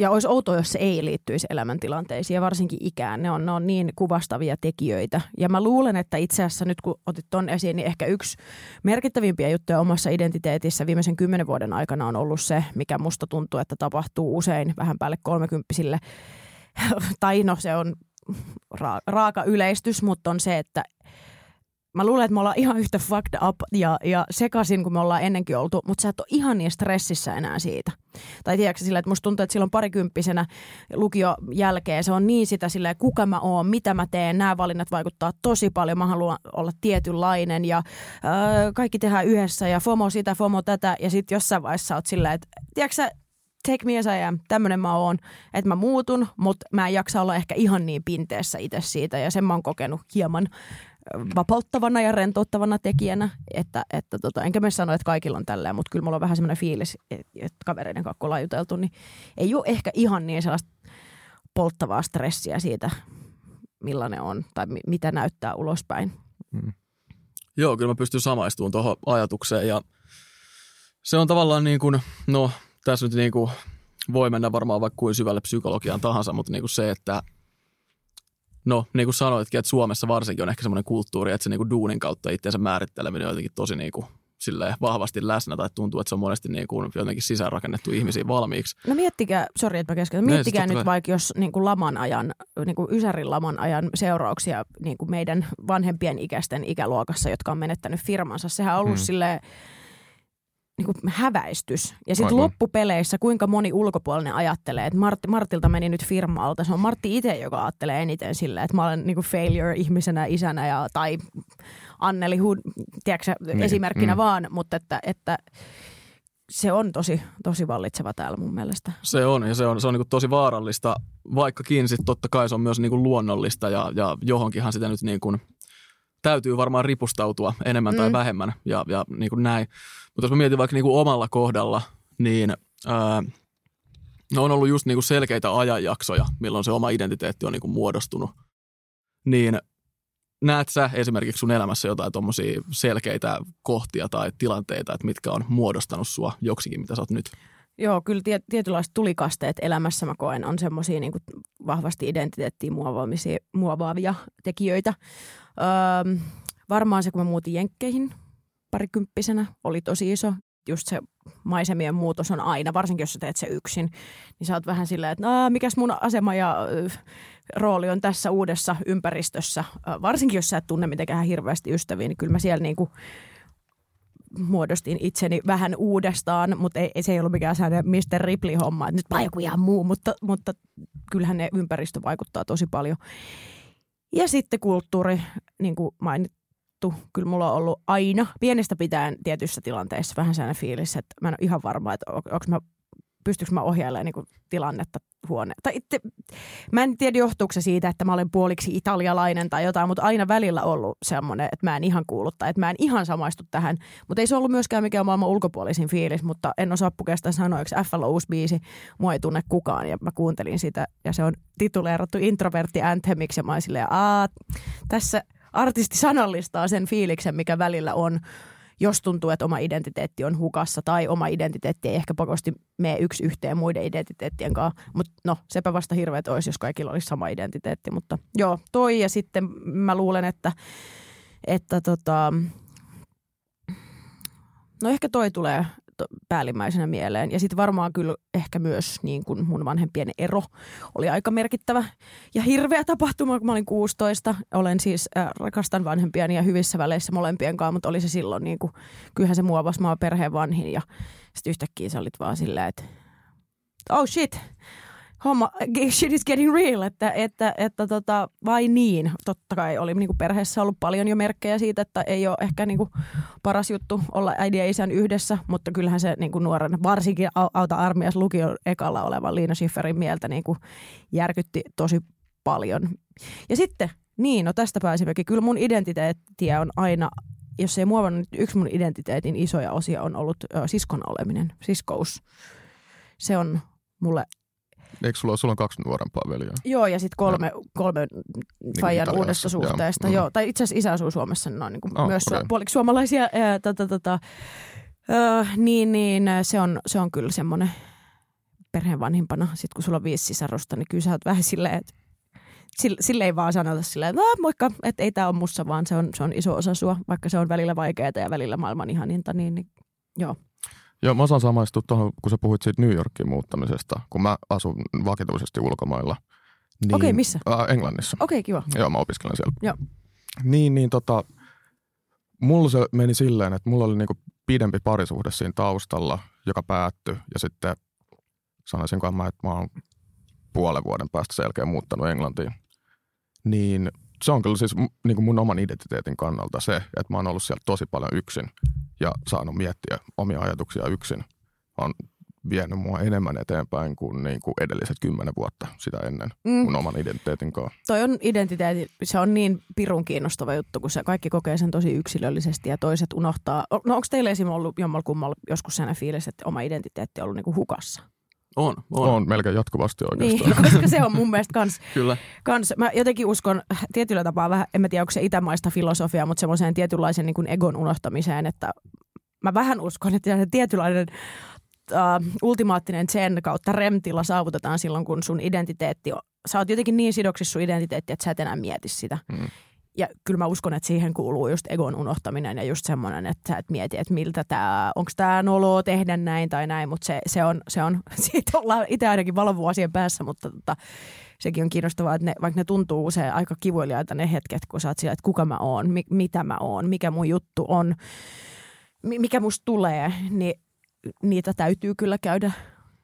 ja olisi outoa, jos se ei liittyisi elämäntilanteisiin ja varsinkin ikään. Ne on, ne on niin kuvastavia tekijöitä. Ja mä luulen, että itse asiassa nyt kun otit ton esiin, niin ehkä yksi merkittävimpiä juttuja omassa identiteetissä viimeisen kymmenen vuoden aikana on ollut se, mikä musta tuntuu, että tapahtuu usein vähän päälle kolmekymppisille. tai no se on ra- raaka yleistys, mutta on se, että mä luulen, että me ollaan ihan yhtä fucked up ja, ja sekaisin kuin me ollaan ennenkin oltu, mutta sä et ole ihan niin stressissä enää siitä. Tai tiedätkö sillä, että musta tuntuu, että silloin parikymppisenä lukio jälkeen se on niin sitä silleen, kuka mä oon, mitä mä teen, nämä valinnat vaikuttaa tosi paljon, mä haluan olla tietynlainen ja äh, kaikki tehdään yhdessä ja FOMO sitä, FOMO tätä. Ja sitten jossain vaiheessa oot silleen, että tiedätkö sä, take me as I am, tämmöinen mä oon, että mä muutun, mutta mä en jaksa olla ehkä ihan niin pinteessä itse siitä. Ja sen mä oon kokenut hieman vapauttavana ja rentouttavana tekijänä, että, että tota, enkä mä sano, että kaikilla on tälleen, mutta kyllä mulla on vähän semmoinen fiilis, että kavereiden kanssa ollaan juteltu, niin ei ole ehkä ihan niin sellaista polttavaa stressiä siitä, millainen on tai mi- mitä näyttää ulospäin. Hmm. Joo, kyllä mä pystyn samaistumaan tuohon ajatukseen ja se on tavallaan niin kuin, no tässä nyt niin kuin voi mennä varmaan vaikka kuin syvälle psykologiaan tahansa, mutta niin kuin se, että no niin kuin sanoitkin, että Suomessa varsinkin on ehkä semmoinen kulttuuri, että se niin kuin duunin kautta itseensä määritteleminen on jotenkin tosi niin kuin vahvasti läsnä tai tuntuu, että se on monesti niin kuin jotenkin sisäänrakennettu ihmisiä valmiiksi. No miettikää, sori että mä keskityn, miettikää nyt vaikka jos niin kuin laman ajan, niin kuin Ysärin laman ajan seurauksia niin kuin meidän vanhempien ikäisten ikäluokassa, jotka on menettänyt firmansa. Sehän on ollut hmm. silleen, niin kuin häväistys. Ja sitten loppupeleissä kuinka moni ulkopuolinen ajattelee, että Martti, Martilta meni nyt firmaalta. Se on Martti itse, joka ajattelee eniten silleen, että mä olen niin kuin failure ihmisenä, isänä ja, tai Anneli Hud, tiedätkö, niin. esimerkkinä mm. vaan, mutta että, että se on tosi, tosi vallitseva täällä mun mielestä. Se on, ja se on, se on niin tosi vaarallista, vaikkakin sitten totta kai se on myös niin luonnollista, ja, ja johonkinhan sitä nyt niin kuin täytyy varmaan ripustautua enemmän tai mm. vähemmän, ja, ja niin kuin näin. Mutta jos mä mietin vaikka niin kuin omalla kohdalla, niin ää, no on ollut just niin kuin selkeitä ajanjaksoja, milloin se oma identiteetti on niin kuin muodostunut. Niin näet sä esimerkiksi sun elämässä jotain tuommoisia selkeitä kohtia tai tilanteita, että mitkä on muodostanut sua joksikin, mitä sä oot nyt? Joo, kyllä tiet, tietynlaiset tulikasteet elämässä mä koen on semmoisia niin vahvasti identiteettiin muovaavia tekijöitä. Öö, varmaan se, kun mä muutin Jenkkeihin parikymppisenä, oli tosi iso. Just se maisemien muutos on aina, varsinkin jos sä teet se yksin, niin sä oot vähän silleen, että mikäs mun asema ja rooli on tässä uudessa ympäristössä. Varsinkin jos sä et tunne mitenkään hirveästi ystäviä, niin kyllä mä siellä niin kuin muodostin itseni vähän uudestaan, mutta ei, se ei ollut mikään sellainen Mr. Ripley-homma, että nyt vaan joku ihan muu, mutta, mutta kyllähän ne ympäristö vaikuttaa tosi paljon. Ja sitten kulttuuri, niin kuin mainittu, kyllä mulla on ollut aina pienestä pitäen tietyissä tilanteissa vähän sellainen fiilis, että mä en ole ihan varma, että onko mä pystyykö mä ohjailemaan niin tilannetta huone. Tai itse, mä en tiedä johtuuko se siitä, että mä olen puoliksi italialainen tai jotain, mutta aina välillä ollut semmoinen, että mä en ihan kuulu tai että mä en ihan samaistu tähän. Mutta ei se ollut myöskään mikään maailman ulkopuolisin fiilis, mutta en osaa pukesta sanoa, eikö FL uusi biisi, mua ei tunne kukaan ja mä kuuntelin sitä ja se on tituleerattu introvertti anthemiksi ja mä silleen, tässä artisti sanallistaa sen fiiliksen, mikä välillä on jos tuntuu, että oma identiteetti on hukassa tai oma identiteetti ei ehkä pakosti mene yksi yhteen muiden identiteettien kanssa. Mutta no, sepä vasta hirveät olisi, jos kaikilla olisi sama identiteetti. Mutta joo, toi ja sitten mä luulen, että, että tota, no ehkä toi tulee päällimmäisenä mieleen. Ja sitten varmaan kyllä ehkä myös niin kuin mun vanhempien ero oli aika merkittävä ja hirveä tapahtuma, kun mä olin 16. Olen siis, äh, rakastan vanhempiani ja hyvissä väleissä molempien kanssa, mutta oli se silloin niin kuin, kyllähän se muovasi, mä perheen vanhin ja sitten yhtäkkiä sä olit vaan silleen, että oh shit, homma, shit is getting real, että, että, että tota, vai niin. Totta kai oli niin kuin perheessä ollut paljon jo merkkejä siitä, että ei ole ehkä niin kuin paras juttu olla äidin ja isän yhdessä, mutta kyllähän se niin kuin nuoren, varsinkin auta armias lukio ekalla olevan Liina Schifferin mieltä niin kuin järkytti tosi paljon. Ja sitten, niin, no tästä pääsimmekin. Kyllä mun identiteettiä on aina jos ei muovannut, yksi mun identiteetin isoja osia on ollut ö, siskon oleminen, siskous. Se on mulle Eikö sulla, sulla on kaksi nuorempaa veliä? Joo, ja sitten kolme, ja. kolme niin Fajan uudesta suhteesta. Joo. joo. Tai itse asiassa isä asuu Suomessa, ne on niin kuin oh, myös okay. puoliksi suomalaisia. Ää, tota, tota, ää, niin, niin se on, se on kyllä semmoinen perheen vanhimpana. Sitten kun sulla on viisi sisarusta, niin kyllä sä oot vähän silleen, että sille, sille ei vaan sanota silleen, että moikka, että ei tämä ole mussa, vaan se on, se on iso osa sua, vaikka se on välillä vaikeaa ja välillä maailman ihaninta, niin, niin joo. Joo, mä osaan samaistua tuohon, kun sä puhuit siitä New Yorkin muuttamisesta, kun mä asun vakituisesti ulkomailla. Niin, Okei, okay, missä? Äh, Englannissa. Okei, okay, kiva. Joo, mä opiskelen siellä. Joo. Niin, niin tota, mulla se meni silleen, että mulla oli niinku pidempi parisuhde siinä taustalla, joka päättyi. Ja sitten sanoisinko mä, että mä oon puolen vuoden päästä selkeä muuttanut Englantiin. Niin se on kyllä siis niin kuin mun oman identiteetin kannalta se, että mä oon ollut siellä tosi paljon yksin ja saanut miettiä omia ajatuksia yksin. On vienyt mua enemmän eteenpäin kuin, niin kuin edelliset kymmenen vuotta sitä ennen Mm. mun oman identiteetin kanssa. Toi on identiteetti, se on niin pirun kiinnostava juttu, kun se kaikki kokee sen tosi yksilöllisesti ja toiset unohtaa. No onko teille esimerkiksi ollut jommalkummalla joskus sellainen fiilis, että oma identiteetti on ollut niinku hukassa? On, on, On melkein jatkuvasti oikeastaan. Niin, koska se on mun mielestä kans, kyllä. kans, mä jotenkin uskon tietyllä tapaa vähän, en mä tiedä onko se itämaista filosofiaa, mutta semmoiseen tietynlaisen niin kuin egon unohtamiseen, että mä vähän uskon, että se tietynlainen uh, ultimaattinen sen kautta remtila saavutetaan silloin, kun sun identiteetti on, sä oot jotenkin niin sidoksissa sun identiteetti, että sä et enää mieti sitä. Mm. Ja kyllä mä uskon, että siihen kuuluu just egon unohtaminen ja just semmoinen, että sä et mieti, että miltä tämä, onko tämä noloa tehdä näin tai näin, mutta se, se, on, se on, siitä ollaan itse ainakin valovuosien päässä, mutta tota, sekin on kiinnostavaa, että ne, vaikka ne tuntuu usein aika kivuiliaita ne hetket, kun sä oot sillä, että kuka mä oon, mi, mitä mä oon, mikä mun juttu on, mi, mikä musta tulee, niin niitä täytyy kyllä käydä,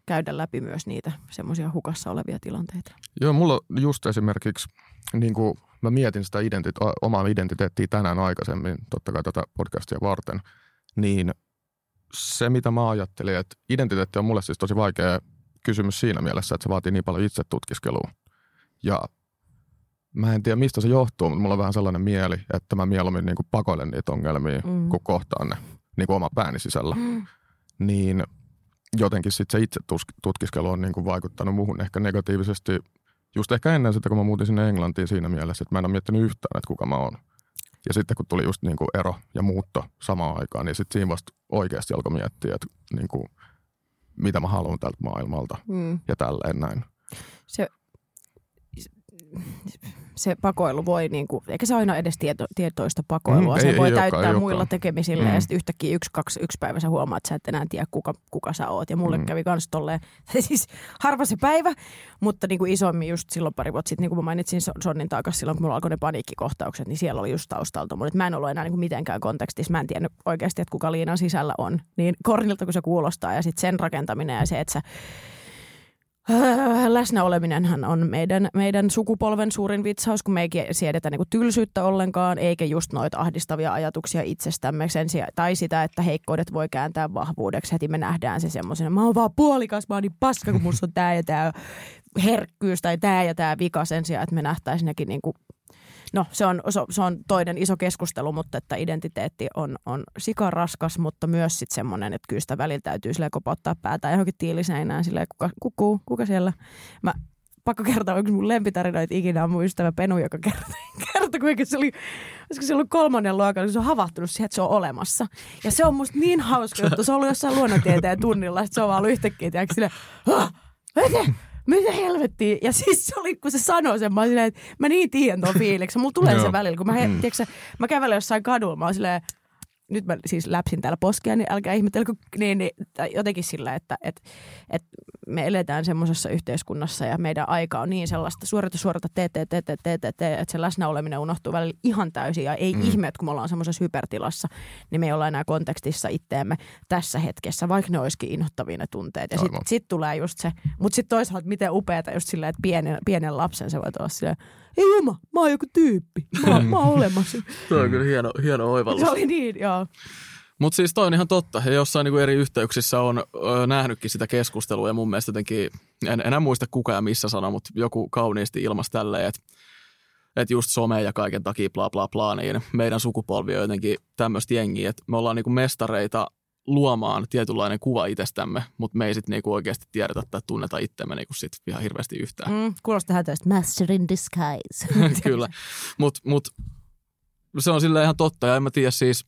käydä läpi myös niitä semmoisia hukassa olevia tilanteita. Joo, mulla just esimerkiksi, niin kuin mä mietin sitä identite- omaa identiteettiä tänään aikaisemmin, totta kai tätä podcastia varten, niin se mitä mä ajattelin, että identiteetti on mulle siis tosi vaikea kysymys siinä mielessä, että se vaatii niin paljon itse tutkiskelua. Ja mä en tiedä mistä se johtuu, mutta mulla on vähän sellainen mieli, että mä mieluummin niin kuin pakoilen niitä ongelmia, Mm. mm. kun kohtaan ne niin kuin oma pääni sisällä. Niin jotenkin sitten se itse tutkiskelu on niin kuin vaikuttanut muuhun ehkä negatiivisesti just ehkä ennen sitä, kun mä muutin sinne Englantiin siinä mielessä, että mä en ole miettinyt yhtään, että kuka mä oon. Ja sitten kun tuli just niin kuin ero ja muutto samaan aikaan, niin sitten siinä vasta oikeasti alkoi miettiä, että niin kuin, mitä mä haluan tältä maailmalta Mm. ja tälleen näin. se, se pakoilu voi, niin kuin, eikä se aina edes tieto, tietoista pakoilua, Mm, se ei- voi ei täyttää ei muilla olekaan. tekemisillä Mm. ja sitten yhtäkkiä yksi, kaksi, yksi päivä sä huomaat, että sä et enää tiedä, kuka, kuka sä oot. Ja mulle Mm. kävi kans tolleen, siis harva se päivä, mutta niin kuin isommin just silloin pari vuotta sitten, niin kuin mä mainitsin Son- Sonnin takas silloin, kun mulla alkoi ne paniikkikohtaukset, niin siellä oli just taustalta mun, että mä en ollut enää niin kuin mitenkään kontekstissa, mä en tiennyt oikeasti, että kuka liinan sisällä on. Niin kornilta kun se kuulostaa ja sitten sen rakentaminen ja se, että sä Öö, Läsnäoleminenhan on meidän, meidän sukupolven suurin vitsaus, kun me ei siedetä niinku tylsyyttä ollenkaan, eikä just noita ahdistavia ajatuksia itsestämme sen sijaan, tai sitä, että heikkoudet voi kääntää vahvuudeksi. Heti me nähdään se semmoisena, mä oon vaan puolikas, mä oon niin paska, kun musta on tää ja tää herkkyys tai tää ja tää vika sen sijaan, että me nähtäisiin nekin niinku No se on, se- on toinen iso keskustelu, mutta että identiteetti on, on sikaraskas, mutta myös sitten semmoinen, että kyllä sitä välillä täytyy silleen kopauttaa päätä johonkin tiiliseinään silleen, kuka, kuku, kuka siellä. Mä pakko kertoa, yksi mun lempitarinoita ikinä on mun ystävä Penu, joka kertoi, kertoi kuinka se oli, olisiko se ollut kolmannen luokalla, kun se on havahtunut siihen, että se on olemassa. Ja se on musta niin hauska juttu. Se on ollut jossain luonnontieteen tunnilla, sitten se on vaan ollut yhtäkkiä, tiedätkö, silleen, "Hah, mitä, helvettiä? Ja siis se oli, kun se sanoi sen, mä olin silleen, että mä niin tiedän tuon fiiliksen. Mulla tulee se välillä, kun mä, he, Mm. tiedätkö, sä, mä kävelen jossain kadulla, mä oon silleen, nyt mä siis läpsin täällä poskea, niin älkää ihmetellä, kun, niin, niin, tai jotenkin sillä, että, että, että me eletään semmoisessa yhteiskunnassa ja meidän aika on niin sellaista suorata, suorata, tee, tee, tee, tee, tee, tee, tee, että se läsnäoleminen unohtuu välillä ihan täysin ja ei mm. Ihme, että kun me ollaan semmoisessa hypertilassa, niin me ei olla enää kontekstissa itteemme tässä hetkessä, vaikka ne olisikin inhottavia ne tunteet. Ja sitten sit tulee just se, mutta sitten toisaalta miten upeata just silleen, että pienen, pienen lapsen se voi olla silleen, ei juma, mä oon joku tyyppi, mä, oon- mä oon olemassa. Tuo on kyllä hieno, hieno oivallus. Se oli niin, joo. Mutta siis toi on ihan totta. Ja jossain niinku eri yhteyksissä on ö, nähnytkin sitä keskustelua ja mun mielestä jotenkin, en enää muista kuka ja missä sana, mutta joku kauniisti ilmasi tälleen, että että just some ja kaiken takia bla bla bla, niin meidän sukupolvi on jotenkin tämmöistä jengiä, että me ollaan niinku mestareita luomaan tietynlainen kuva itsestämme, mutta me ei sitten niinku oikeasti tiedetä tai tunneta itsemme niinku sit ihan hirveästi yhtään. Mm, kuulostaa hätäistä. Master in disguise. Kyllä, mutta mut, se on sille ihan totta ja en mä tiedä siis,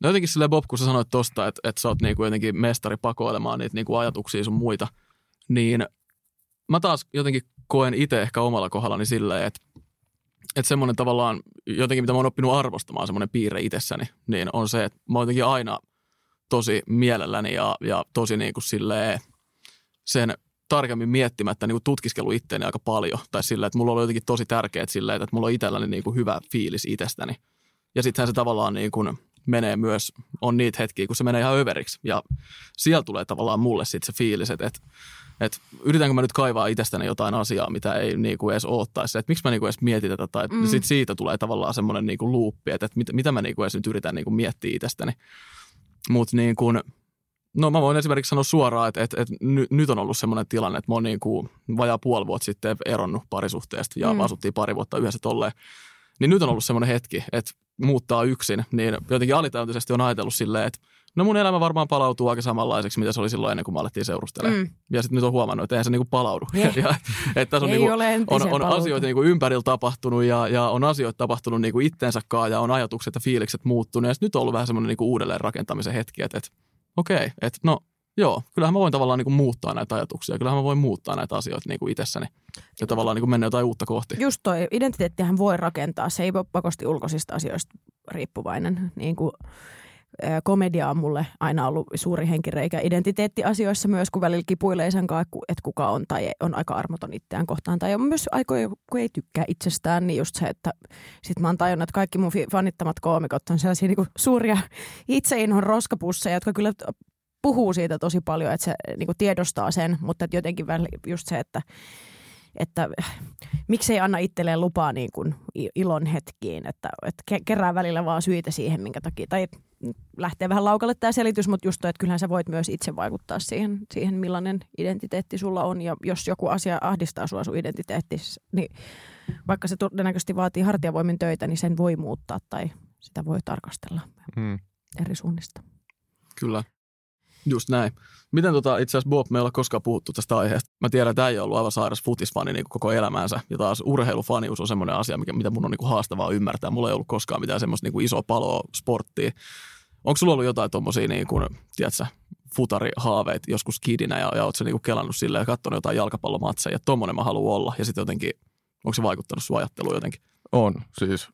no jotenkin silleen Bob, kun sä sanoit tosta, että, että sä oot niinku jotenkin mestari pakoilemaan niitä niinku ajatuksia sun muita, niin mä taas jotenkin koen itse ehkä omalla kohdallani silleen, että, että semmoinen tavallaan jotenkin, mitä mä oon oppinut arvostamaan, semmoinen piirre itsessäni, niin on se, että mä oon jotenkin aina tosi mielelläni ja, ja tosi niin kuin silleen sen tarkemmin miettimättä niin kuin tutkiskellut itteeni aika paljon. Tai silleen, että mulla oli jotenkin tosi tärkeää silleen, että mulla on itselläni niin kuin hyvä fiilis itsestäni. Ja sittenhän se tavallaan niin kuin menee myös, on niitä hetkiä, kun se menee ihan överiksi. Ja siellä tulee tavallaan mulle sitten se fiilis, että, että, että yritänkö mä nyt kaivaa itsestäni jotain asiaa, mitä ei niin kuin edes oottaisi. Että miksi mä niin kuin edes mietin tätä. Tai Mm. mm. sitten siitä tulee tavallaan semmoinen niin kuin luuppi, että, että mitä, mitä mä niin kuin edes nyt yritän niin kuin miettiä itsestäni. Mutta niin kuin, No mä voin esimerkiksi sanoa suoraan, että, että, että ny, nyt on ollut semmoinen tilanne, että mä oon niin kuin vajaa puoli vuotta sitten eronnut parisuhteesta ja mm. asuttiin pari vuotta yhdessä tolleen. Niin nyt on ollut semmoinen hetki, että muuttaa yksin, niin jotenkin alitajuntisesti on ajatellut silleen, että no mun elämä varmaan palautuu aika samanlaiseksi, mitä se oli silloin ennen kuin me alettiin seurustelemaan. Mm. Ja sitten nyt on huomannut, että eihän se niinku palaudu. Yeah. ja, että tässä on, niinku, on, on asioita niinku ympärillä tapahtunut ja, ja on asioita tapahtunut niinku itsensäkaan ja on ajatukset ja fiilikset muuttunut. Ja nyt on ollut vähän semmoinen niinku uudelleen rakentamisen hetki, että, että okei, okay, että no joo, kyllähän mä voin tavallaan niinku muuttaa näitä ajatuksia. Kyllähän mä voin muuttaa näitä asioita niinku itsessäni ja tavallaan niinku mennä jotain uutta kohti. Just toi, identiteettihän voi rakentaa. Se ei ole pakosti ulkoisista asioista riippuvainen. Niin kuin, komedia on mulle aina ollut suuri henkireikä identiteettiasioissa myös, kun välillä kipuilee sen kanssa, että kuka on tai on aika armoton itseään kohtaan. Tai on myös aikoja, kun ei tykkää itsestään, niin just se, että sit mä oon tajunnut, että kaikki mun fanittamat koomikot on sellaisia niin suuria itseinhon roskapusseja, jotka kyllä puhuu siitä tosi paljon, että se niin tiedostaa sen, mutta että jotenkin just se, että että miksei anna itselleen lupaa niin kuin ilon hetkiin, että, että kerää välillä vaan syitä siihen, minkä takia, tai lähtee vähän laukalle tämä selitys, mutta just toi, että kyllähän sä voit myös itse vaikuttaa siihen, siihen, millainen identiteetti sulla on, ja jos joku asia ahdistaa sua sun identiteettissä, niin vaikka se todennäköisesti vaatii hartiavoimin töitä, niin sen voi muuttaa tai sitä voi tarkastella hmm. eri suunnista. Kyllä. Just näin. Miten tota, itse asiassa Bob, me ei ole koskaan puhuttu tästä aiheesta. Mä tiedän, että ei ollut aivan sairas futisfani niin koko elämänsä. Ja taas urheilufanius on semmoinen asia, mikä, mitä mun on niin haastavaa ymmärtää. Mulla ei ollut koskaan mitään semmoista niin isoa paloa sporttia. Onko sulla ollut jotain tuommoisia, niin kuin, tiedätkö, futarihaaveet joskus kidinä ja, ja ootko niin kuin kelannut silleen ja katsonut jotain jalkapallomatseja, että tommonen mä haluan olla. Ja sitten jotenkin, onko se vaikuttanut sun ajatteluun jotenkin? On, siis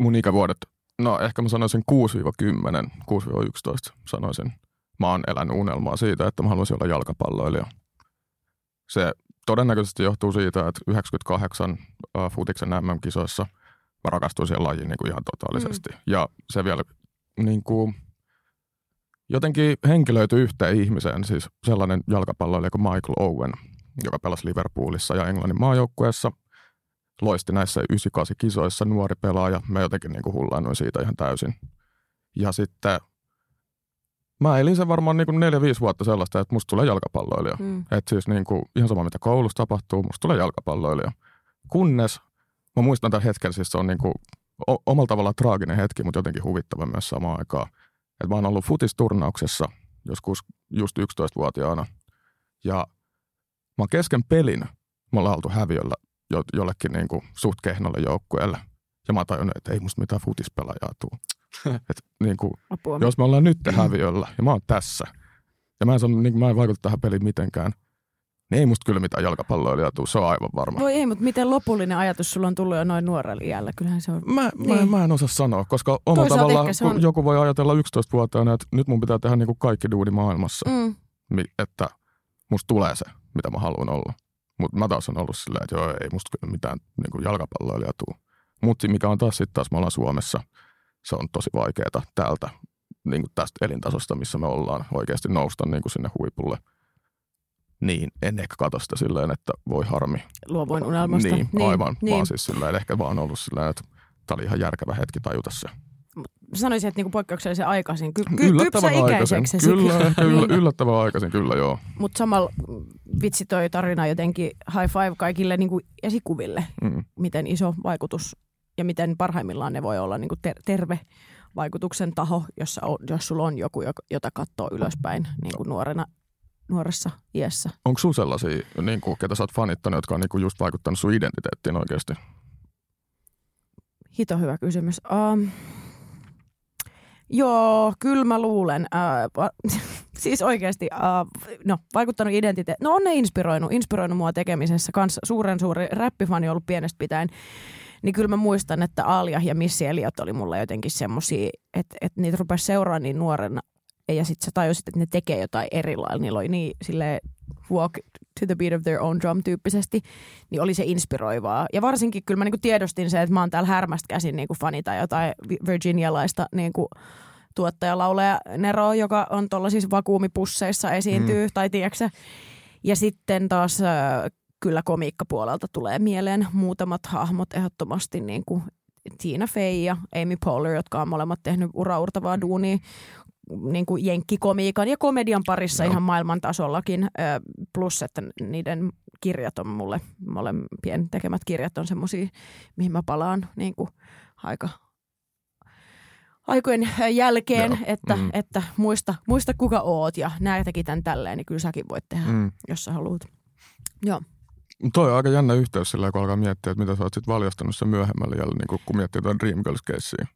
mun ikävuodet, no ehkä mä sanoisin 6-10, 6-11 sanoisin mä oon elänyt unelmaa siitä, että mä haluaisin olla jalkapalloilija. Se todennäköisesti johtuu siitä, että 98 uh, futiksen MM-kisoissa mä rakastuin siihen lajiin niin kuin ihan totaalisesti. Mm. Ja se vielä niin kuin, jotenkin henkilöity yhteen ihmiseen, siis sellainen jalkapalloilija kuin Michael Owen, joka pelasi Liverpoolissa ja Englannin maajoukkueessa. Loisti näissä 98 kisoissa nuori pelaaja. Mä jotenkin niin kuin hullaannuin siitä ihan täysin. Ja sitten Mä elin sen varmaan niin neljä-viisi vuotta sellaista, että musta tulee jalkapalloilija. Mm. Että siis niin kuin, ihan sama mitä koulussa tapahtuu, musta tulee jalkapalloilija. Kunnes, mä muistan tämän hetken, siis se on niin kuin, o- omalla tavallaan traaginen hetki, mutta jotenkin huvittava myös samaan aikaan. Että mä oon ollut futisturnauksessa joskus just 11-vuotiaana. Ja mä oon kesken pelin, mä ollaan oltu häviöllä jo- jollekin niin kuin suht kehnolle joukkueelle. Ja mä oon tajunnut, että ei musta mitään futispelaajaa tuu. Et, niin kuin, jos me ollaan nyt häviöllä ja mä oon tässä ja mä en, sano, niin kuin, mä en vaikuta tähän peliin mitenkään, niin ei musta kyllä mitään jalkapalloilijaa tuu, se on aivan varma. Voi ei, mutta miten lopullinen ajatus sulla on tullut jo noin nuorella iällä? Kyllähän se on... Mä, niin. mä, mä en osaa sanoa, koska omalla tavalla on... joku voi ajatella 11-vuotiaana, että nyt mun pitää tehdä niin kuin kaikki duuni maailmassa, mm. että musta tulee se, mitä mä haluan olla. Mutta mä taas on ollut silleen, että joo, ei musta kyllä mitään niin kuin jalkapalloilijaa tuu. Mutta mikä on taas sitten taas, me ollaan Suomessa – se on tosi vaikeaa täältä niin kuin tästä elintasosta, missä me ollaan oikeasti nousta niin kuin sinne huipulle. Niin, en ehkä katso sitä silleen, että voi harmi. Luovuin unelmasta. Niin, niin aivan. Niin. Vaan siis silleen, ehkä vaan ollut silleen, että tämä oli ihan järkevä hetki tajuta se. Sanoisin, että niinku poikkeuksellisen aikaisin. Ky- ky- yllättävän aikaisin. Kyllä, kyllä, niin. yllättävän aikaisin, kyllä joo. Mutta samalla vitsi toi tarina jotenkin high five kaikille niinku esikuville, mm. miten iso vaikutus ja miten parhaimmillaan ne voi olla niin kuin ter- terve vaikutuksen taho, jossa on, jos sulla on joku, jota katsoo ylöspäin niin kuin nuorena, nuoressa iässä. Onko sinulla sellaisia, niin kuin, ketä sä oot fanittanut, jotka on niin kuin just vaikuttanut sun identiteettiin oikeasti? Hito hyvä kysymys. Um, joo, kyllä mä luulen. Uh, siis oikeasti, uh, no vaikuttanut identiteetti. No on ne inspiroinut, inspiroinut mua tekemisessä. Kans suuren suuri räppifani ollut pienestä pitäen niin kyllä mä muistan, että Alia ja Missy Elliot oli mulla jotenkin semmosia, että, että niitä rupesi seuraamaan niin nuorena. Ja sitten sä tajusit, että ne tekee jotain erilailla. Niillä oli niin sille walk to the beat of their own drum tyyppisesti, niin oli se inspiroivaa. Ja varsinkin kyllä mä niinku tiedostin se, että mä oon täällä härmästä käsin niinku fanita jotain virginialaista niinku tuottajalauleja Nero, joka on tuollaisissa vakuumipusseissa esiintyy, mm. tai tiedätkö Ja sitten taas kyllä komiikkapuolelta tulee mieleen muutamat hahmot ehdottomasti niin kuin Tina Fey ja Amy Poehler, jotka on molemmat tehnyt uraurtavaa duunia niin kuin jenkkikomiikan ja komedian parissa Joo. ihan maailman tasollakin. Plus, että niiden kirjat on mulle, molempien tekemät kirjat on semmoisia, mihin mä palaan niin kuin aika aikojen jälkeen, Joo. että, Mm. että muista, muista kuka oot ja nää teki tän tälleen, niin kyllä säkin voit tehdä, Mm. jos sä haluat. Joo. Toi on aika jännä yhteys sillä, kun alkaa miettiä, että mitä sä oot sit valjastanut sen myöhemmälle jälleen, niin kun miettii tuon Dreamgirls-keissiä.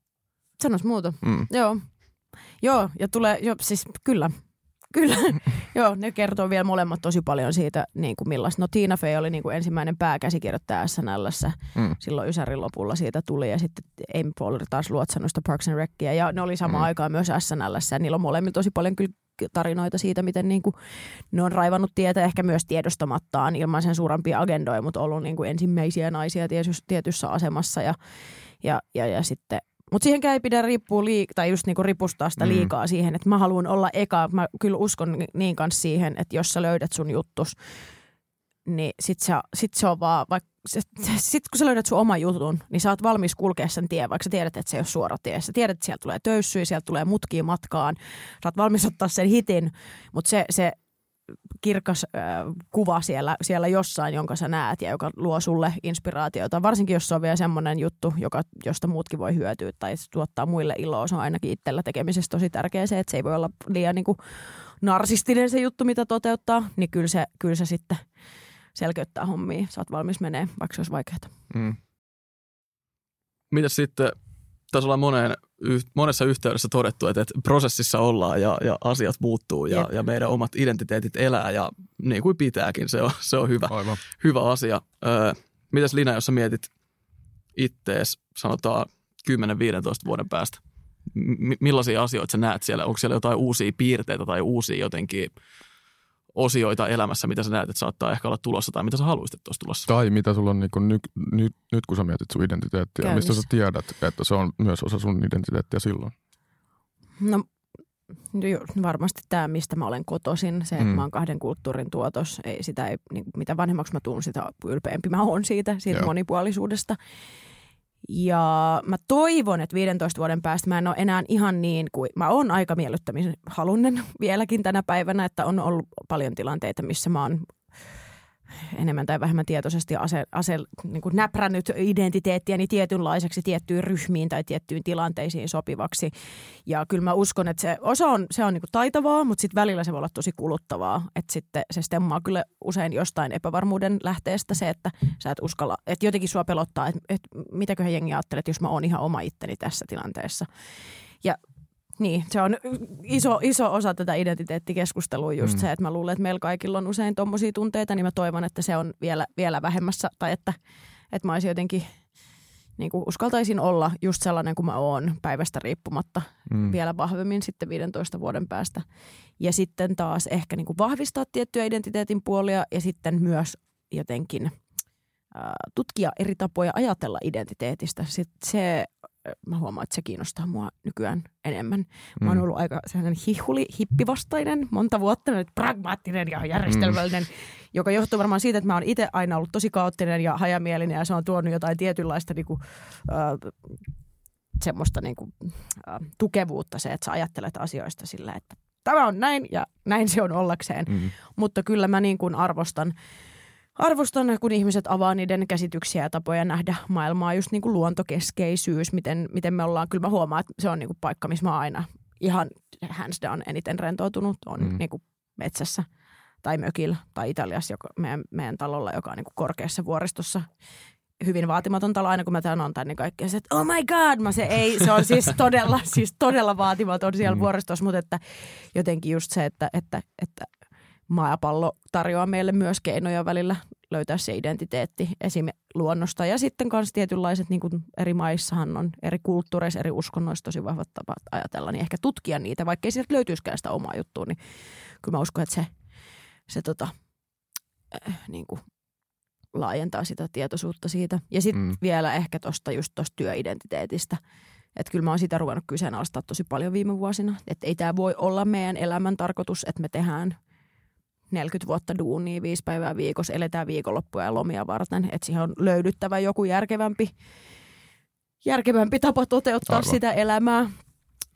Sanois muuta. Mm. Joo. Joo, ja tulee, jo, siis kyllä, kyllä. Joo, ne kertoo vielä molemmat tosi paljon siitä, niin kuin millaista. No Tiina Fey oli niin kuin ensimmäinen pääkäsikirjoittaja SNLssä. Mm. Silloin Ysärin lopulla siitä tuli ja sitten Amy Poehler taas luotsannut sitä Parks and Recia. Ja ne oli samaan Mm. aikaan myös SNLssä ja niillä on molemmilla tosi paljon kyllä tarinoita siitä, miten niin kuin ne on raivannut tietä ehkä myös tiedostamattaan ilman sen suurempia agendoja, mutta ollut niin kuin ensimmäisiä naisia tietyssä, tietyssä asemassa ja, ja, ja, ja sitten mutta siihenkään ei pidä riippua liik- tai just niinku ripustaa sitä Mm. liikaa siihen, että mä haluan olla eka. Mä kyllä uskon ni- niin kanssa siihen, että jos sä löydät sun juttus, niin sit se, sit se on vaan, vaikka sit, kun sä löydät sun oman jutun, niin sä oot valmis kulkea sen tien, vaikka sä tiedät, että se ei ole suora tie. Sä tiedät, että sieltä tulee töyssyjä, sieltä tulee mutkia matkaan. Sä oot valmis ottaa sen hitin, mutta se, se kirkas äh, kuva siellä, siellä jossain, jonka sä näet ja joka luo sulle inspiraatiota. Varsinkin, jos se on vielä semmoinen juttu, joka, josta muutkin voi hyötyä tai tuottaa muille iloa. Se on ainakin itsellä tekemisessä tosi tärkeä se, että se ei voi olla liian niin kuin, narsistinen se juttu, mitä toteuttaa. Niin kyllä se, kyllä se sitten selkeyttää hommia. Sä oot valmis menee, vaikka se olisi vaikeaa. Mm. Mitäs sitten, tässä ollaan moneen, yh, monessa yhteydessä todettu, että, että prosessissa ollaan ja, ja asiat muuttuu ja, Jep. ja meidän omat identiteetit elää ja niin kuin pitääkin, se on, se on hyvä, Aivan. hyvä asia. Öö, mitäs Lina, jos sä mietit ittees, sanotaan 10-15 vuoden päästä, m- millaisia asioita sä näet siellä? Onko siellä jotain uusia piirteitä tai uusia jotenkin osioita elämässä, mitä sä näet, että saattaa ehkä olla tulossa tai mitä sä haluaisit, että olisi tulossa? Tai mitä sulla on niin kuin nyt, nyt, nyt, kun sä mietit sun identiteettiä, mistä sä Käynnissä. tiedät, että se on myös osa sun identiteettiä silloin? No no joo, varmasti tämä, mistä mä olen kotoisin, se, että Mm. mä oon kahden kulttuurin tuotos, ei, sitä ei, niin, mitä vanhemmaksi mä tuun, sitä ylpeämpi mä oon siitä, siitä Joo. monipuolisuudesta. Ja mä toivon, että 15 vuoden päästä mä en ole enää ihan niin kuin, mä oon aika miellyttämisen halunnen vieläkin tänä päivänä, että on ollut paljon tilanteita, missä mä oon enemmän tai vähemmän tietoisesti ase, ase, niin kuin näprännyt identiteettiäni tietynlaiseksi tiettyyn ryhmiin tai tiettyyn tilanteisiin sopivaksi. Ja kyllä mä uskon, että se osa on, se on niin kuin taitavaa, mutta sitten välillä se voi olla tosi kuluttavaa. Että sitten se stemmaa kyllä usein jostain epävarmuuden lähteestä se, että sä et uskalla, että jotenkin sua pelottaa, että, että mitäköhän jengi ajattelee, että jos mä oon ihan oma itteni tässä tilanteessa. Ja niin, se on iso, iso osa tätä identiteettikeskustelua just Mm. se, että mä luulen, että meillä kaikilla on usein tommosia tunteita, niin mä toivon, että se on vielä, vielä vähemmässä tai että, että mä olisin jotenkin niin kuin uskaltaisin olla just sellainen kuin mä oon päivästä riippumatta Mm. vielä vahvemmin sitten 15 vuoden päästä. Ja sitten taas ehkä niin kuin vahvistaa tiettyjä identiteetin puolia ja sitten myös jotenkin ää, tutkia eri tapoja ajatella identiteetistä. Sitten se, äh, mä huomaan, että se kiinnostaa mua nykyään enemmän. Mä oon Mm. ollut aika sellainen hihuli, hippivastainen monta vuotta, nyt pragmaattinen ja järjestelmällinen, joka johtuu varmaan siitä, että mä oon itse aina ollut tosi kaoottinen ja hajamielinen ja se on tuonut jotain tietynlaista niin kuin, äh, semmoista niin kuin, äh, tukevuutta se, että sä ajattelet asioista sillä, että tämä on näin ja näin se on ollakseen. Mm. Mutta kyllä mä niin kuin arvostan, arvostan, kun ihmiset avaa niiden käsityksiä ja tapoja nähdä maailmaa, just niin kuin luontokeskeisyys, miten, miten me ollaan. Kyllä mä huomaan, että se on niin kuin paikka, missä mä oon aina ihan hands down eniten rentoutunut, on Mm. niin kuin metsässä tai mökillä tai Italiassa, joka, meidän, meidän talolla, joka on niin kuin korkeassa vuoristossa hyvin vaatimaton talo. Aina kun mä sanon tänne, niin kaikki on se, että oh my god, mä se ei, se on siis todella, siis todella vaatimaton siellä Mm. vuoristossa, mutta että jotenkin just se, että, että, että maapallo tarjoaa meille myös keinoja välillä löytää se identiteetti esim. luonnosta. Ja sitten myös tietynlaiset, niin kuin eri maissahan on eri kulttuureissa, eri uskonnoissa tosi vahvat tapat ajatella, niin ehkä tutkia niitä, vaikka ei sieltä löytyisikään sitä omaa juttua, niin kyllä mä uskon, että se, se tota, äh, niin kuin laajentaa sitä tietoisuutta siitä. Ja sitten Mm. vielä ehkä tuosta just tuosta työidentiteetistä. Että kyllä mä oon sitä ruvennut kyseenalaistaa tosi paljon viime vuosina. Että ei tämä voi olla meidän elämän tarkoitus, että me tehdään 40 vuotta duunia, viisi päivää viikossa, eletään viikonloppuja ja lomia varten. Että siihen on löydyttävä joku järkevämpi, järkevämpi tapa toteuttaa Aivan. sitä elämää.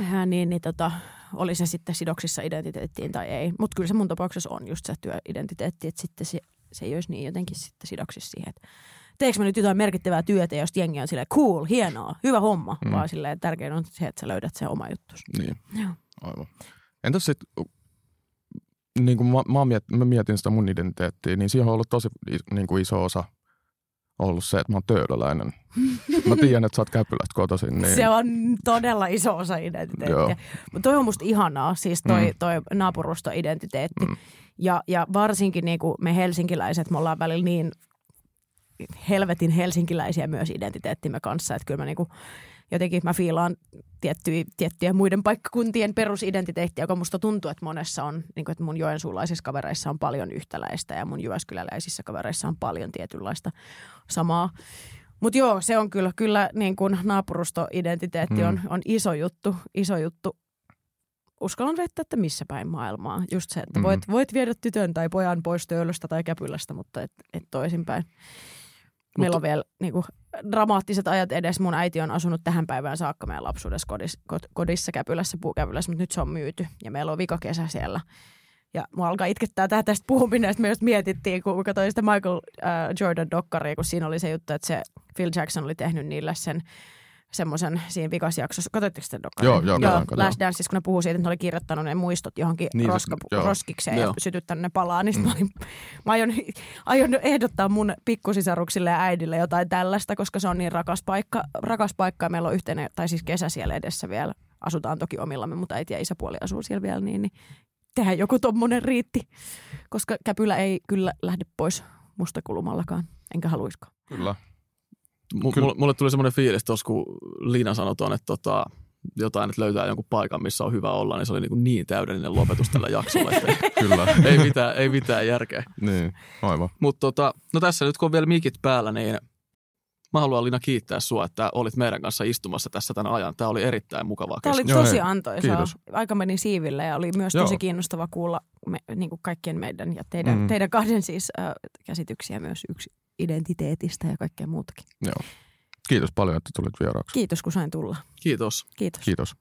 Äh, niin, niin tota, oli se sitten sidoksissa identiteettiin tai ei. Mutta kyllä se mun tapauksessa on just se työidentiteetti, että sitten se, se ei olisi niin jotenkin sitten sidoksissa siihen, että teekö mä nyt jotain merkittävää työtä, jos jengi on silleen cool, hienoa, hyvä homma, mm. vaan silleen tärkein on se, että sä löydät sen oma juttus. Niin, Joo. aivan. Entäs sitten, niin kuin mä, mä, mietin, mä mietin sitä mun identiteettiä, niin siihen on ollut tosi niin kuin iso osa ollut se, että mä oon töölöläinen. Mä tiedän, että sä oot Käpylästä kotoisin. Niin... Se on todella iso osa identiteettiä. Mutta toi on musta ihanaa, siis toi, mm. toi naapurustoidentiteetti. Mm. Ja, ja varsinkin niin kuin me helsinkiläiset, me ollaan välillä niin helvetin helsinkiläisiä myös identiteettimme kanssa, että kyllä mä niin kuin jotenkin mä fiilaan tiettyjä, tiettyjä muiden paikkakuntien perusidentiteettiä, joka musta tuntuu, että monessa on, niin kuin, että mun joensuulaisissa kavereissa on paljon yhtäläistä ja mun jyväskyläläisissä kavereissa on paljon tietynlaista samaa. Mutta joo, se on kyllä, kyllä niin kuin naapurustoidentiteetti mm. on, on iso juttu, iso juttu. Uskallan väittää, että missä päin maailmaa. Just se, että voit, mm. voit viedä tytön tai pojan pois töölöstä tai käpylästä, mutta et, et toisinpäin. Meillä on vielä niin kuin, dramaattiset ajat edes. Mun äiti on asunut tähän päivään saakka meidän lapsuudessa kodissa, kodissa Käpylässä, puukäpylässä, mutta nyt se on myyty. Ja meillä on vikakesä siellä. Ja mua alkaa itkettää tää tästä puhuminen, että me just mietittiin, kun katsoin sitä Michael äh, Jordan-dokkaria, kun siinä oli se juttu, että se Phil Jackson oli tehnyt niille sen semmoisen siinä vikasjaksossa. Katsoitteko sitä dokkaria? Joo, joo, joo Last Danceissa, kun ne puhuu siitä, että ne oli kirjoittanut ne muistot johonkin niin, roska, se, roskikseen joo. ja sytyttänyt ne palaa, niin mm. mä, olin, mä aion, aion ehdottaa mun pikkusisaruksille ja äidille jotain tällaista, koska se on niin rakas paikka, rakas paikka ja meillä on yhteinen, tai siis kesä siellä edessä vielä. Asutaan toki omillamme, mutta äiti ja isäpuoli asuu siellä vielä, niin, niin tehdään joku tommonen riitti, koska käpylä ei kyllä lähde pois musta kulumallakaan, enkä haluiskaan. Kyllä. M- mulle tuli semmoinen fiilis tuossa, kun Liina sanoi tuon, että tota, jotain, että löytää jonkun paikan, missä on hyvä olla, niin se oli niin, niin täydellinen lopetus tällä jaksolla, että Kyllä. ei, mitään, ei mitään järkeä. Niin, aivan. Mutta tota, no tässä nyt kun on vielä mikit päällä, niin Mä haluan Lina kiittää sua, että olit meidän kanssa istumassa tässä tämän ajan. Tämä oli erittäin mukavaa Tämä oli tosi antoisaa. Aika meni siiville ja oli myös Joo. tosi kiinnostava kuulla me, niin kuin kaikkien meidän ja teidän, mm. teidän kahden siis äh, käsityksiä myös yksi identiteetistä ja kaikkea muutakin. Joo. Kiitos paljon, että tulit vieraaksi. Kiitos, kun sain tulla. Kiitos. Kiitos. Kiitos.